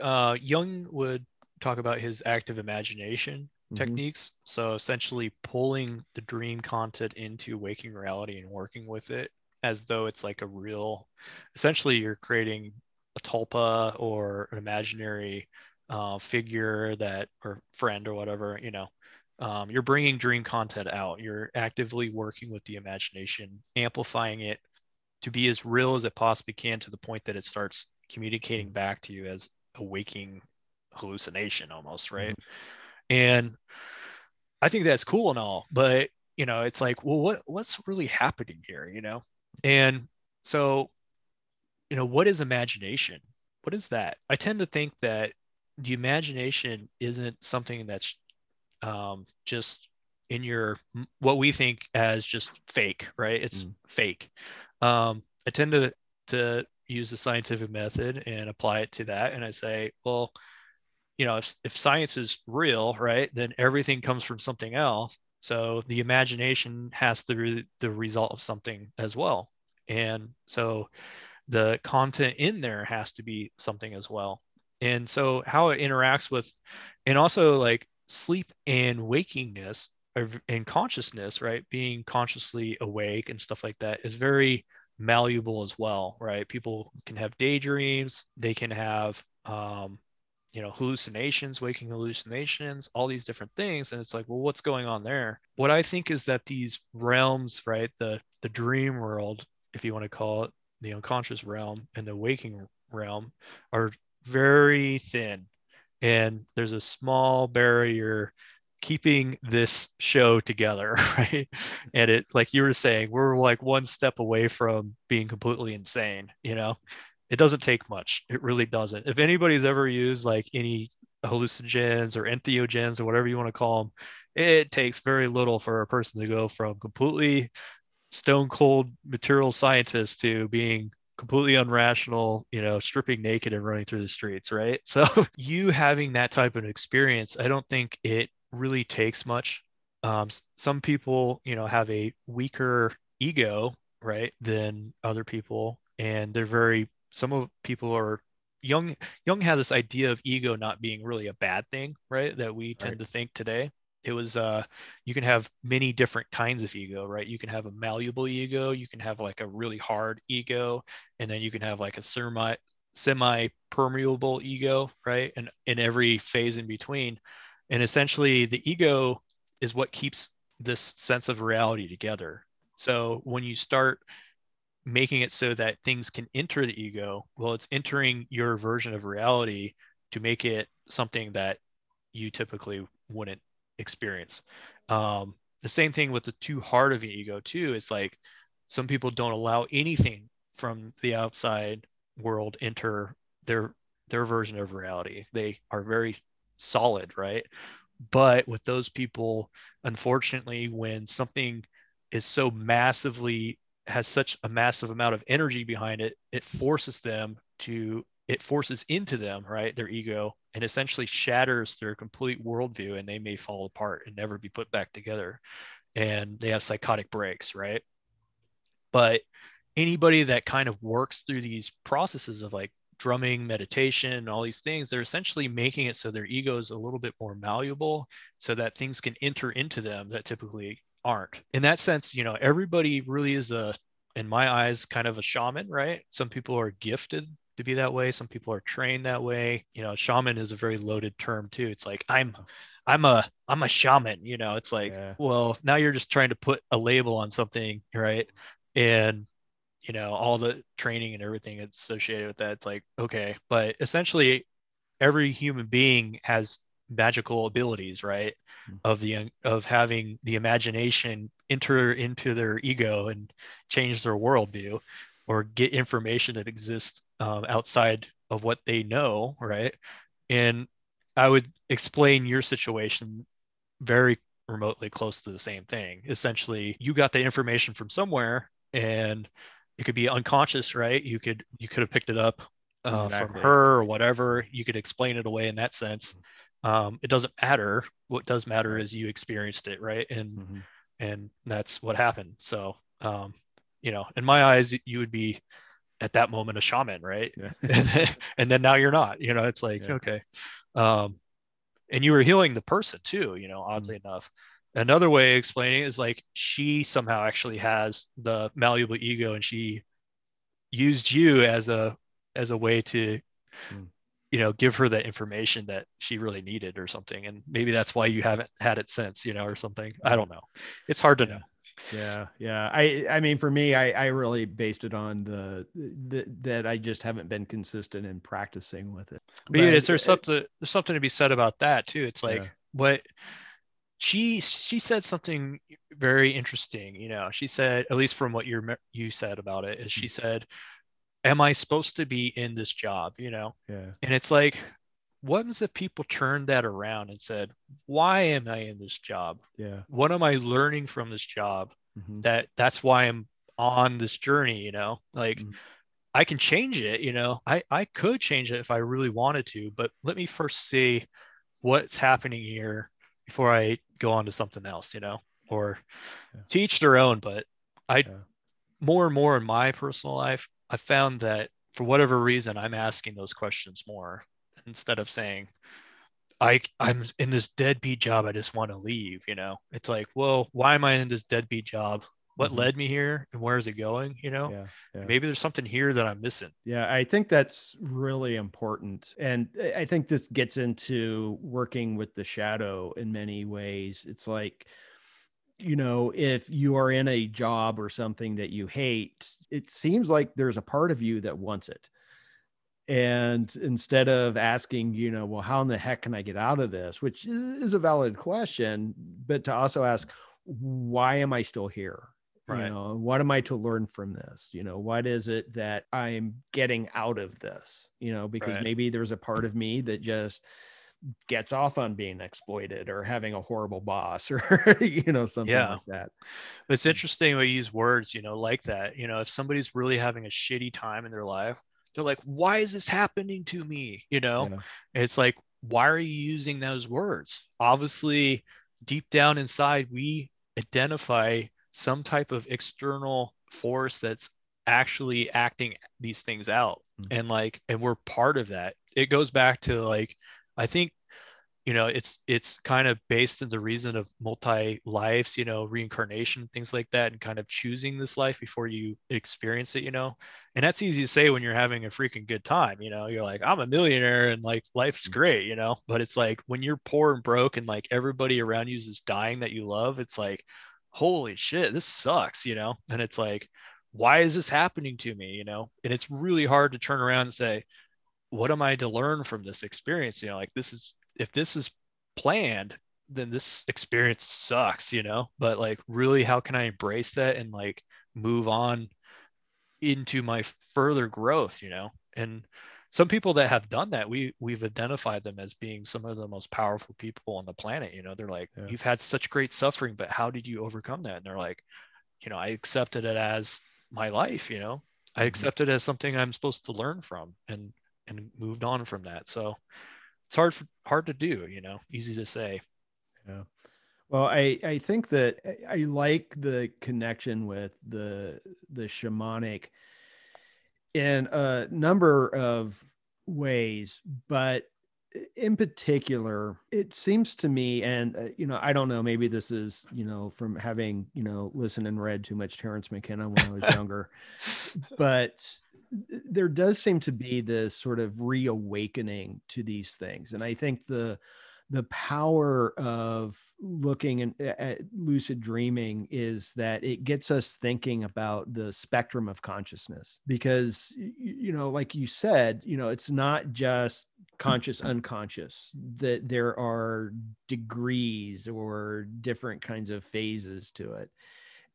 uh, Jung would talk about his active imagination mm-hmm. techniques. So essentially pulling the dream content into waking reality and working with it as though it's like a real, essentially, you're creating a tulpa or an imaginary uh, figure that or friend or whatever you know um, you're bringing dream content out. You're actively working with the imagination amplifying it to be as real as it possibly can to the point that it starts communicating back to you as a waking hallucination almost right? Mm-hmm. and i think that's cool and all but you know it's like well what what's really happening here you know? And so you know what is imagination? What is that? I tend to think that the imagination isn't something that's um, just in your what we think as just fake, right? It's mm. fake. Um, I tend to to use the scientific method and apply it to that, and I say, well, you know, if if science is real, right, then everything comes from something else. So the imagination has the re- the result of something as well, and so the content in there has to be something as well and so how it interacts with and also like sleep and wakingness and consciousness right? Being consciously awake and stuff like that is very malleable as well right? People can have daydreams they can have um you know hallucinations waking hallucinations all these different things. And it's like well what's going on there? What i think is that these realms right the the dream world if you want to call it the unconscious realm and the waking realm are very thin. And there's a small barrier keeping this show together right? And it like you were saying we're like one step away from being completely insane you know? It doesn't take much. It really doesn't. If anybody's ever used like any hallucinogens or entheogens or whatever you want to call them it takes very little for a person to go from completely stone cold material scientist to being completely unrational, you know, stripping naked and running through the streets, right? So you having that type of experience, I don't think it really takes much. Um, some people, you know, have a weaker ego, right, than other people, and they're very. Some of people are Jung Jung had this idea of ego not being really a bad thing, right? That we tend right. to think today it was uh you can have many different kinds of ego right? You can have a malleable ego you can have like a really hard ego and then you can have like a semi semi permeable ego right? And in every phase in between. And essentially the ego is what keeps this sense of reality together. So when you start making it so that things can enter the ego well it's entering your version of reality to make it something that you typically wouldn't experience. Um, the same thing with the too hard of an ego too. It's like some people don't allow anything from the outside world enter their their version of reality. They are very solid, right? But with those people, unfortunately, when something is so massively has such a massive amount of energy behind it, it forces them to it forces into them, right, their ego, and essentially shatters their complete worldview, and they may fall apart and never be put back together. And they have psychotic breaks, right? But anybody that kind of works through these processes of like drumming, meditation, all these things, they're essentially making it so their ego is a little bit more malleable so that things can enter into them that typically aren't. In that sense, you know, everybody really is a, in my eyes, kind of a shaman, right? Some people are gifted to be that way. Some people are trained that way. You know, shaman is a very loaded term too. It's like I'm I'm a I'm a shaman, you know. It's like, yeah. well, now you're just trying to put a label on something, right? And you know, all the training and everything associated with that. It's like, okay, but essentially every human being has magical abilities right mm-hmm. of the of having the imagination enter into their ego and change their worldview or get information that exists um, outside of what they know right and i would explain your situation very remotely close to the same thing essentially you got the information from somewhere and it could be unconscious right you could you could have picked it up uh, exactly. from her or whatever you could explain it away in that sense um, it doesn't matter. What does matter is you experienced it, right? And mm-hmm. and that's what happened. So, um, you know, in my eyes, you would be at that moment a shaman, right? Yeah. and, then, and, then, now you're not. You know, it's like yeah. okay, um, and you were healing the person too. You know, oddly mm-hmm. enough. Another way of explaining it is like she somehow actually has the malleable ego, and she used you as a as a way to mm you know give her the information that she really needed or something and maybe that's why you haven't had it since you know or something i don't know it's hard to yeah. know yeah yeah i i mean for me i i really based it on the, the that i just haven't been consistent in practicing with it but, but is there something there's something to be said about that too it's like yeah. what she she said something very interesting you know she said at least from what you you said about it is she mm-hmm. said am I supposed to be in this job? You know? Yeah. And it's like, what if people turned that around and said, why am I in this job? Yeah. What am I learning from this job? Mm-hmm. That that's why I'm on this journey, you know? Like mm-hmm. I can change it, you know. I, I could change it if I really wanted to, but let me first see what's happening here before I go on to something else, you know, or yeah. teach their own. But I yeah. more and more in my personal life, I found that for whatever reason, I'm asking those questions more instead of saying, I I'm in this deadbeat job. I just want to leave. You know, it's like, well, why am I in this deadbeat job? What mm-hmm. led me here, and where is it going? You know, yeah, yeah. maybe there's something here that I'm missing. Yeah, I think that's really important, and I think this gets into working with the shadow in many ways. It's like you know, if you are in a job or something that you hate, it seems like there's a part of you that wants it. And instead of asking, you know, well, how in the heck can I get out of this? Which is a valid question, but to also ask, why am I still here? Right. You know, what am I to learn from this? You know, what is it that I'm getting out of this? You know, because right. maybe there's a part of me that just gets off on being exploited or having a horrible boss or you know something yeah. like that it's mm. interesting we use words you know like that you know if somebody's really having a shitty time in their life they're like why is this happening to me? You know? Yeah. it's like why are you using those words? Obviously deep down inside we identify some type of external force that's actually acting these things out. Mm-hmm. and like and we're part of that. It goes back to like I think you know it's it's kind of based in the reason of multi lives you know reincarnation things like that and kind of choosing this life before you experience it you know? And that's easy to say when you're having a freaking good time you know? You're like i'm a millionaire and like life's mm-hmm. great you know? But it's like when you're poor and broke and like everybody around you is dying that you love it's like holy shit this sucks you know? And it's like why is this happening to me? you know? And it's really hard to turn around and say what am I to learn from this experience? You know, like this is if this is planned, then this experience sucks, you know. But like really how can I embrace that and like move on into my further growth, you know? And some people that have done that we we've identified them as being some of the most powerful people on the planet you know they're like yeah. you've had such great suffering but how did you overcome that and they're like you know i accepted it as my life you know i mm-hmm. accepted it as something i'm supposed to learn from and and moved on from that so it's hard for, hard to do you know easy to say. Yeah. Well i i think that i like the connection with the the shamanic in a number of ways, but in particular, it seems to me, and uh, you know, I don't know, maybe this is you know from having you know listened and read too much Terence McKenna when I was younger, but there does seem to be this sort of reawakening to these things, and I think the the power of looking in, at lucid dreaming is that it gets us thinking about the spectrum of consciousness because you know like you said you know it's not just conscious unconscious that there are degrees or different kinds of phases to it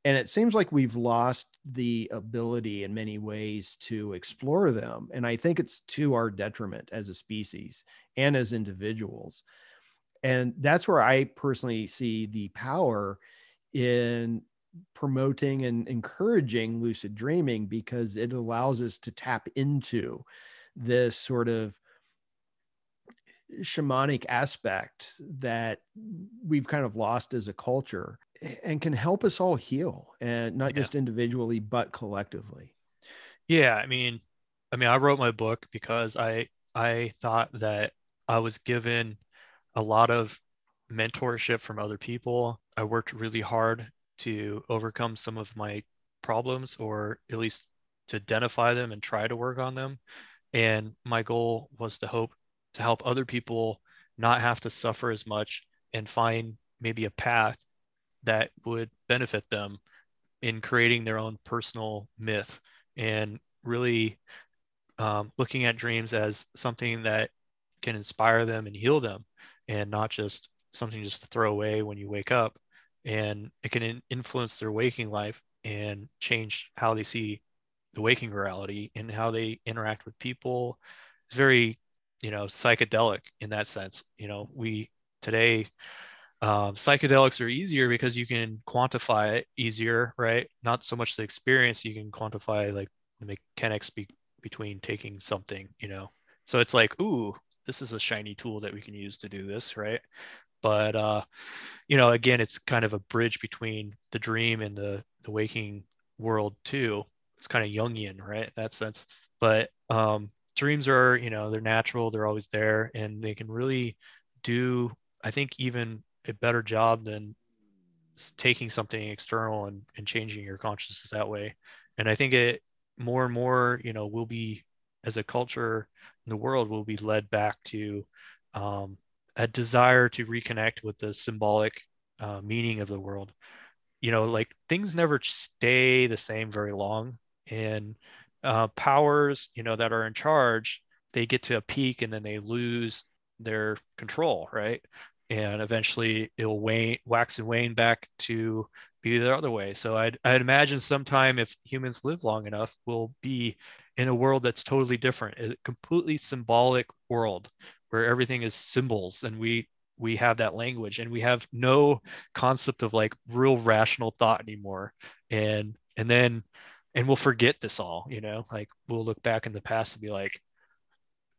and it seems like we've lost the ability in many ways to explore them. And i think it's to our detriment as a species and as individuals. And that's where i personally see the power in promoting and encouraging lucid dreaming because it allows us to tap into this sort of shamanic aspect that we've kind of lost as a culture and can help us all heal and not yeah. just individually but collectively yeah i mean i mean i wrote my book because i i thought that i was given a lot of mentorship from other people. I worked really hard to overcome some of my problems or at least to identify them and try to work on them. And my goal was to hope to help other people not have to suffer as much and find maybe a path that would benefit them in creating their own personal myth and really um, looking at dreams as something that can inspire them and heal them and not just something just to throw away when you wake up. And it can in- influence their waking life and change how they see the waking reality and how they interact with people. It's very, you know, psychedelic in that sense. You know, we today, um, psychedelics are easier because you can quantify it easier, right? Not so much the experience, you can quantify like the mechanics be- between taking something, you know. So it's like, ooh, this is a shiny tool that we can use to do this, right? But uh, you know, again, it's kind of a bridge between the dream and the the waking world too. It's kind of Jungian, right? In that sense. But um, dreams are, you know, they're natural, they're always there, and they can really do, I think, even a better job than taking something external and, and changing your consciousness that way. And I think it more and more, you know, will be as a culture in the world will be led back to um, a desire to reconnect with the symbolic uh, meaning of the world. You know, like things never stay the same very long, and uh, powers, you know, that are in charge, they get to a peak and then they lose their control, right? And eventually it'll wane, wax and wane back to be the other way. So I'd, I'd imagine sometime if humans live long enough, we'll be in a world that's totally different, a completely symbolic world where everything is symbols and we we have that language and we have no concept of like real rational thought anymore and and then and we'll forget this all you know like we'll look back in the past and be like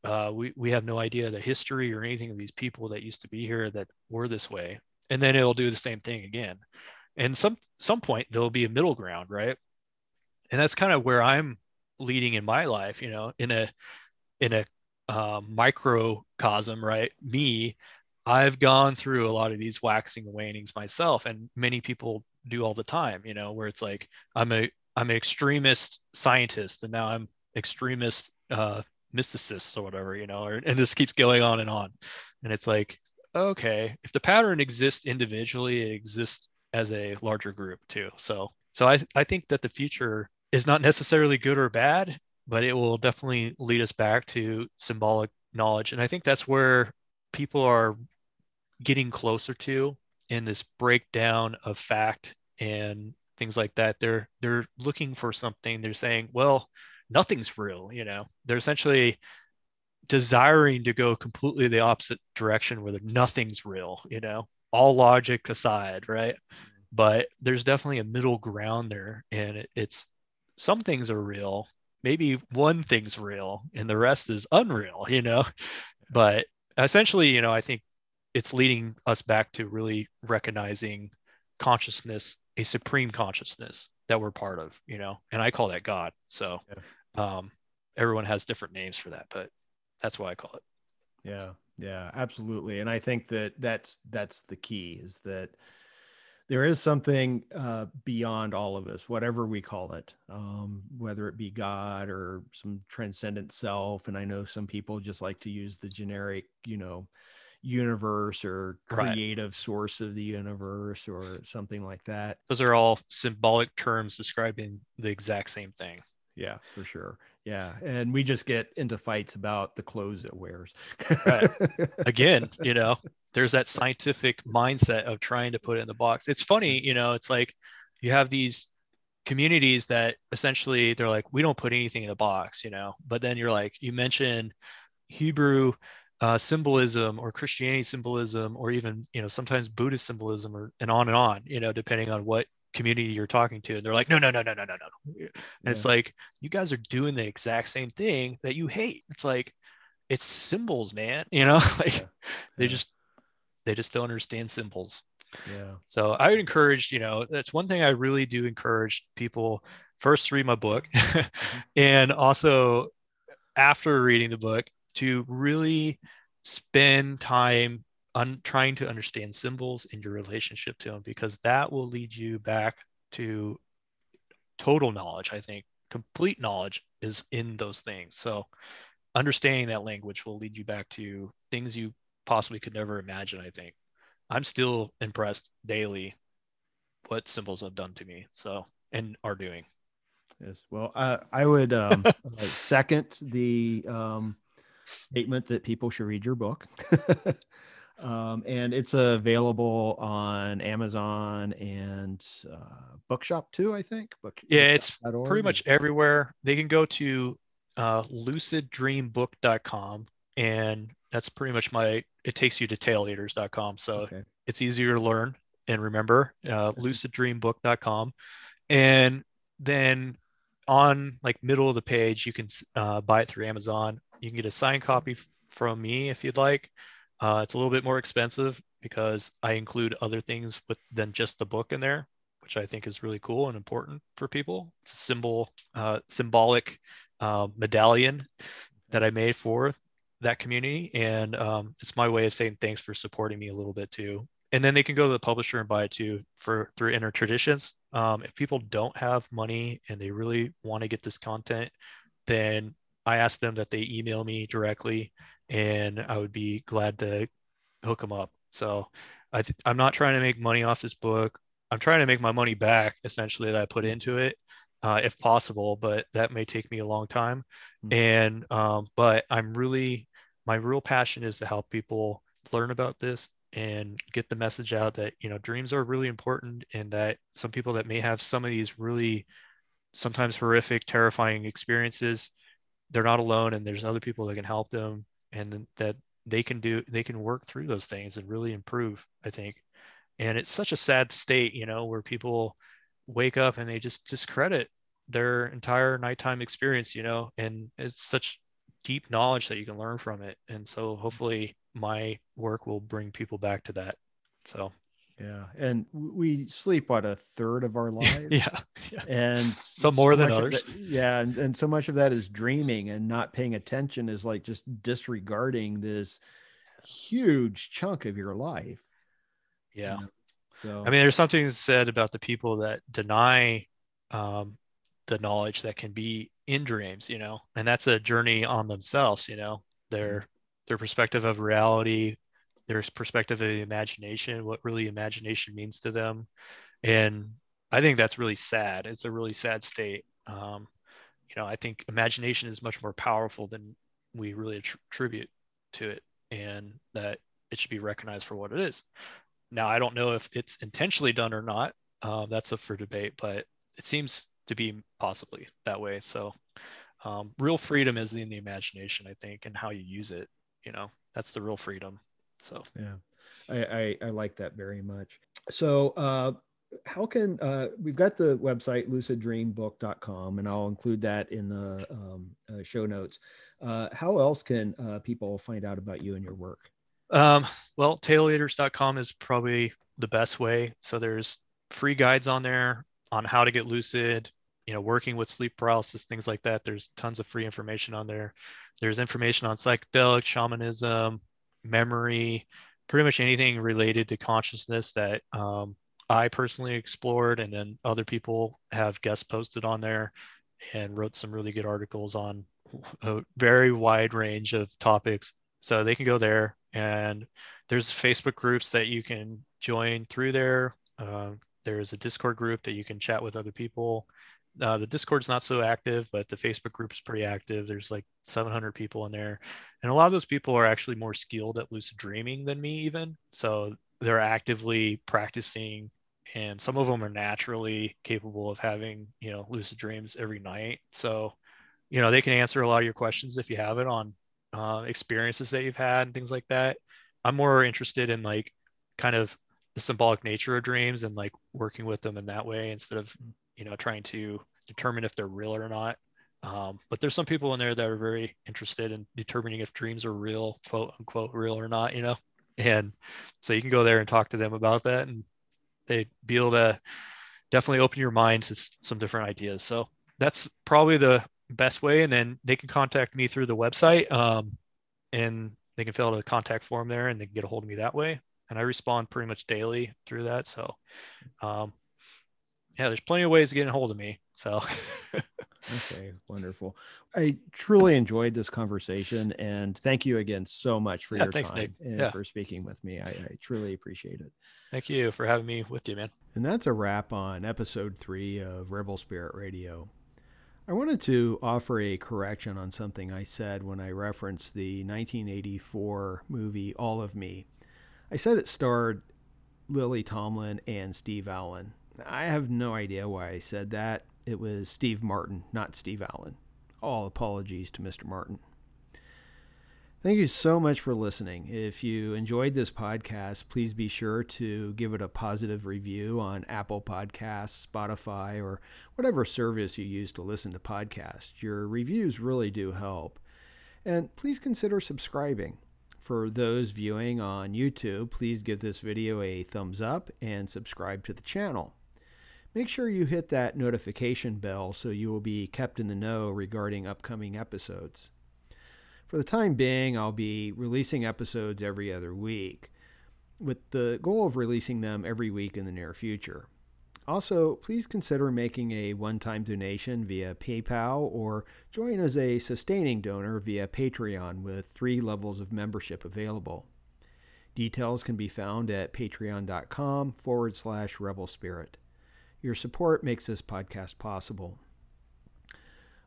uh, we, we have no idea the history or anything of these people that used to be here that were this way. And then it'll do the same thing again. And some some point there'll be a middle ground right? And that's kind of where i'm leading in my life you know in a in a uh, microcosm right? Me i've gone through a lot of these waxing and wanings myself and many people do all the time you know where it's like i'm a i'm an extremist scientist and now i'm extremist uh mysticist or whatever you know or, and this keeps going on and on and it's like okay if the pattern exists individually it exists as a larger group too so so i i think that the future is not necessarily good or bad, but it will definitely lead us back to symbolic knowledge. And I think that's where people are getting closer to in this breakdown of fact and things like that. They're they're looking for something. They're saying, well, nothing's real, you know. They're essentially desiring to go completely the opposite direction where nothing's real, you know, all logic aside, right? But there's definitely a middle ground there, and it, it's some things are real, maybe one thing's real, and the rest is unreal, you know. But essentially, you know, I think it's leading us back to really recognizing consciousness, a supreme consciousness that we're part of, you know, and I call that God. So, yeah. um, everyone has different names for that, but that's why I call it. Yeah, yeah, absolutely. And I think that that's that's the key is that there is something uh, beyond all of us, whatever we call it, um, whether it be God or some transcendent self. And I know some people just like to use the generic, you know, universe or creative right. source of the universe or something like that. Those are all symbolic terms describing the exact same thing. Yeah, for sure. Yeah. And we just get into fights about the clothes it wears. right. Again, you know, there's that scientific mindset of trying to put it in the box. It's funny, mm. you know, it's like you have these communities that essentially they're like, we don't put anything in a box, you know, but then you're like, you mentioned Hebrew uh, symbolism or Christianity symbolism, or even you know sometimes Buddhist symbolism, or and on and on. You know, depending on what community you're talking to, and they're like, no, no, no, no, no, no, no. And yeah. it's like you guys are doing the exact same thing that you hate. It's like it's symbols, man. You know, like yeah. they just they just don't understand symbols. Yeah. So I would encourage, you know, that's one thing I really do encourage people first read my book mm-hmm. and also after reading the book to really spend time on trying to understand symbols in your relationship to them because that will lead you back to total knowledge i think. Complete knowledge is in those things. So understanding that language will lead you back to things you possibly could never imagine i think. I'm still impressed daily what symbols have done to me so and are doing. Yes. Well uh, i would um, second the um, statement that people should read your book. um, and it's available on Amazon and uh, Bookshop too, I think. Book, yeah, it's pretty much everywhere. They can go to uh, luciddreambook.com and that's pretty much my it takes you to taileaters.com so okay. it's easier to learn and remember uh, luciddreambook.com and then on like middle of the page you can uh, buy it through amazon you can get a signed copy from me if you'd like. Uh, it's a little bit more expensive because I include other things with than just the book in there, which I think is really cool and important for people. It's a symbol, uh, symbolic uh, medallion that I made for that community, and um, it's my way of saying thanks for supporting me a little bit too. And then they can go to the publisher and buy it too for through Inner Traditions. Um, if people don't have money and they really want to get this content, then I asked them that they email me directly, and I would be glad to hook them up. So I th- I'm not trying to make money off this book. I'm trying to make my money back essentially that I put into it, uh, if possible, but that may take me a long time. Mm-hmm. And um, but I'm really my real passion is to help people learn about this and get the message out that you know dreams are really important and that some people that may have some of these really sometimes horrific terrifying experiences they're not alone and there's other people that can help them and that they can do they can work through those things and really improve i think. And it's such a sad state you know where people wake up and they just discredit their entire nighttime experience you know and it's such deep knowledge that you can learn from it. And so hopefully my work will bring people back to that. So yeah, and we sleep what a third of our lives. yeah, yeah. and some more so than others. That, yeah, and, and so much of that is dreaming and not paying attention is like just disregarding this huge chunk of your life. Yeah. You know? So I mean, there's something said about the people that deny um, the knowledge that can be in dreams, you know, and that's a journey on themselves, you know, their mm-hmm. their perspective of reality, their perspective of the imagination, what really imagination means to them. And I think that's really sad. It's a really sad state. Um, you know, I think imagination is much more powerful than we really attribute to it, and that it should be recognized for what it is. Now, I don't know if it's intentionally done or not. Um, that's up for debate, but it seems to be possibly that way. So, um, real freedom is in the imagination, I think, and how you use it. You know, that's the real freedom. So. Yeah, I I, I like that very much. So uh, how can uh, we've got the website luciddreambook.com and i'll include that in the um, uh, show notes. Uh, how else can uh, people find out about you and your work? Um, well taileaters.com is probably the best way. So there's free guides on there on how to get lucid you know working with sleep paralysis things like that. There's tons of free information on there. There's information on psychedelic shamanism memory pretty much anything related to consciousness that um, I personally explored, and then other people have guest posted on there and wrote some really good articles on a very wide range of topics. So they can go there, and there's Facebook groups that you can join through there. Uh, there's a Discord group that you can chat with other people. Uh, the Discord's not so active, but the Facebook group is pretty active. There's like 700 people in there, and a lot of those people are actually more skilled at lucid dreaming than me, even. So they're actively practicing and some of them are naturally capable of having you know lucid dreams every night so you know they can answer a lot of your questions if you have it on uh, experiences that you've had and things like that i'm more interested in like kind of the symbolic nature of dreams and like working with them in that way instead of you know trying to determine if they're real or not um, but there's some people in there that are very interested in determining if dreams are real quote unquote real or not you know and so you can go there and talk to them about that and they'd be able to definitely open your mind to some different ideas. So that's probably the best way. And then they can contact me through the website um, and they can fill out a contact form there and they can get a hold of me that way. And I respond pretty much daily through that. So, um, yeah, there's plenty of ways to get a hold of me. So, okay, wonderful. I truly enjoyed this conversation and thank you again so much for yeah, your thanks, time Nick. and yeah. for speaking with me. I, I truly appreciate it. Thank you for having me with you, man. And that's a wrap on episode three of Rebel Spirit Radio. I wanted to offer a correction on something I said when I referenced the 1984 movie All of Me. I said it starred Lily Tomlin and Steve Allen. I have no idea why I said that. It was Steve Martin, not Steve Allen. All apologies to Mr. Martin. Thank you so much for listening. If you enjoyed this podcast, please be sure to give it a positive review on Apple Podcasts, Spotify, or whatever service you use to listen to podcasts. Your reviews really do help. And please consider subscribing. For those viewing on YouTube, please give this video a thumbs up and subscribe to the channel. Make sure you hit that notification bell so you will be kept in the know regarding upcoming episodes. For the time being, I'll be releasing episodes every other week, with the goal of releasing them every week in the near future. Also, please consider making a one time donation via PayPal or join as a sustaining donor via Patreon with three levels of membership available. Details can be found at patreon.com forward slash rebel spirit. Your support makes this podcast possible.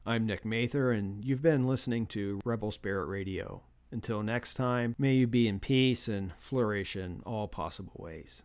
I'm Nick Mather, and you've been listening to Rebel Spirit Radio. Until next time, may you be in peace and flourish in all possible ways.